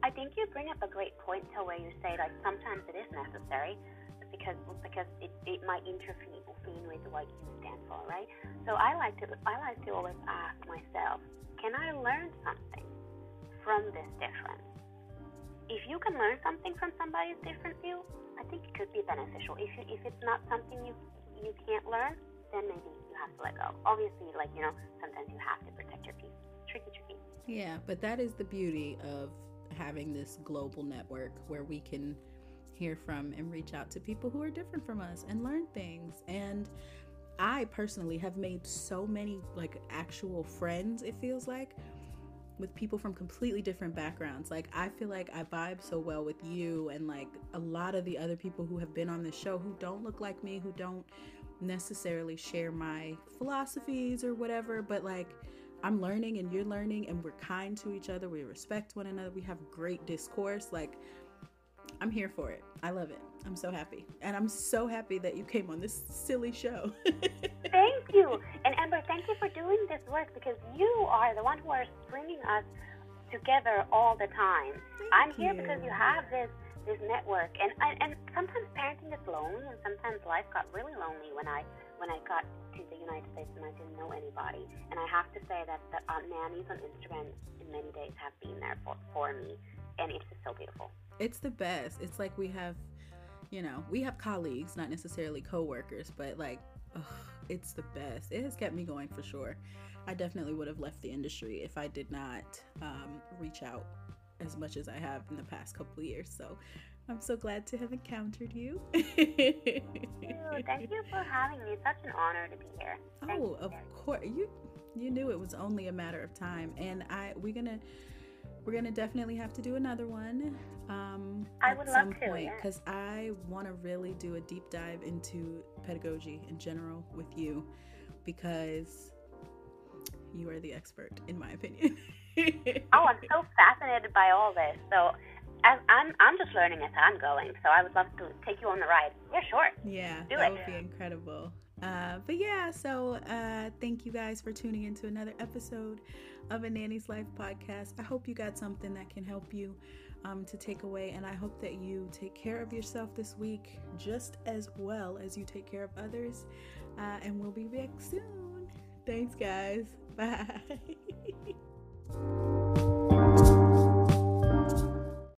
I think you bring up a great point to where you say like sometimes it is necessary because because it, it might interfere with what you stand for, right? So I like to I like to always ask myself, can I learn something from this difference? If you can learn something from somebody's different view, I think it could be beneficial. If you, if it's not something you you can't learn, then maybe you have to let go. Obviously, like, you know, sometimes you have to protect your peace. Tricky, tricky. Yeah, but that is the beauty of having this global network where we can hear from and reach out to people who are different from us and learn things. And I personally have made so many like actual friends, it feels like, with people from completely different backgrounds. Like I feel like I vibe so well with you and like a lot of the other people who have been on this show who don't look like me, who don't necessarily share my philosophies or whatever, but like I'm learning and you're learning and we're kind to each other. We respect one another. We have great discourse. Like, I'm here for it. I love it. I'm so happy. And I'm so happy that you came on this silly show. thank you. And Amber, thank you for doing this work because you are the one who are bringing us together all the time. Thank I'm you. here because you have this this network. And and sometimes parenting is lonely, and sometimes life got really lonely when I when I got to the United States and I didn't know anybody. And I have to say that the uh, nannies on Instagram in many days have been there for for me, and it's just so beautiful. It's the best. It's like we have you know, we have colleagues, not necessarily coworkers, but like, ugh, it's the best. It has kept me going for sure. I definitely would have left the industry if I did not um, reach out as much as I have in the past couple years. So I'm so glad to have encountered you. Thank you. For having me. It's such an honor to be here. Thank oh, of course. You you knew it was only a matter of time, and I we're gonna we're gonna definitely have to do another one um, I would at some love to, point yeah. because I want to really do a deep dive into pedagogy in general with you because you are the expert in my opinion. Oh, I'm so fascinated by all this. So, I'm I'm just learning as I'm going. So I would love to take you on the ride. Yeah, sure. Yeah, Do that it. would be incredible. Uh, but yeah, so uh, thank you guys for tuning into another episode of a Nanny's Life podcast. I hope you got something that can help you um, to take away, and I hope that you take care of yourself this week just as well as you take care of others. Uh, and we'll be back soon. Thanks, guys. Bye.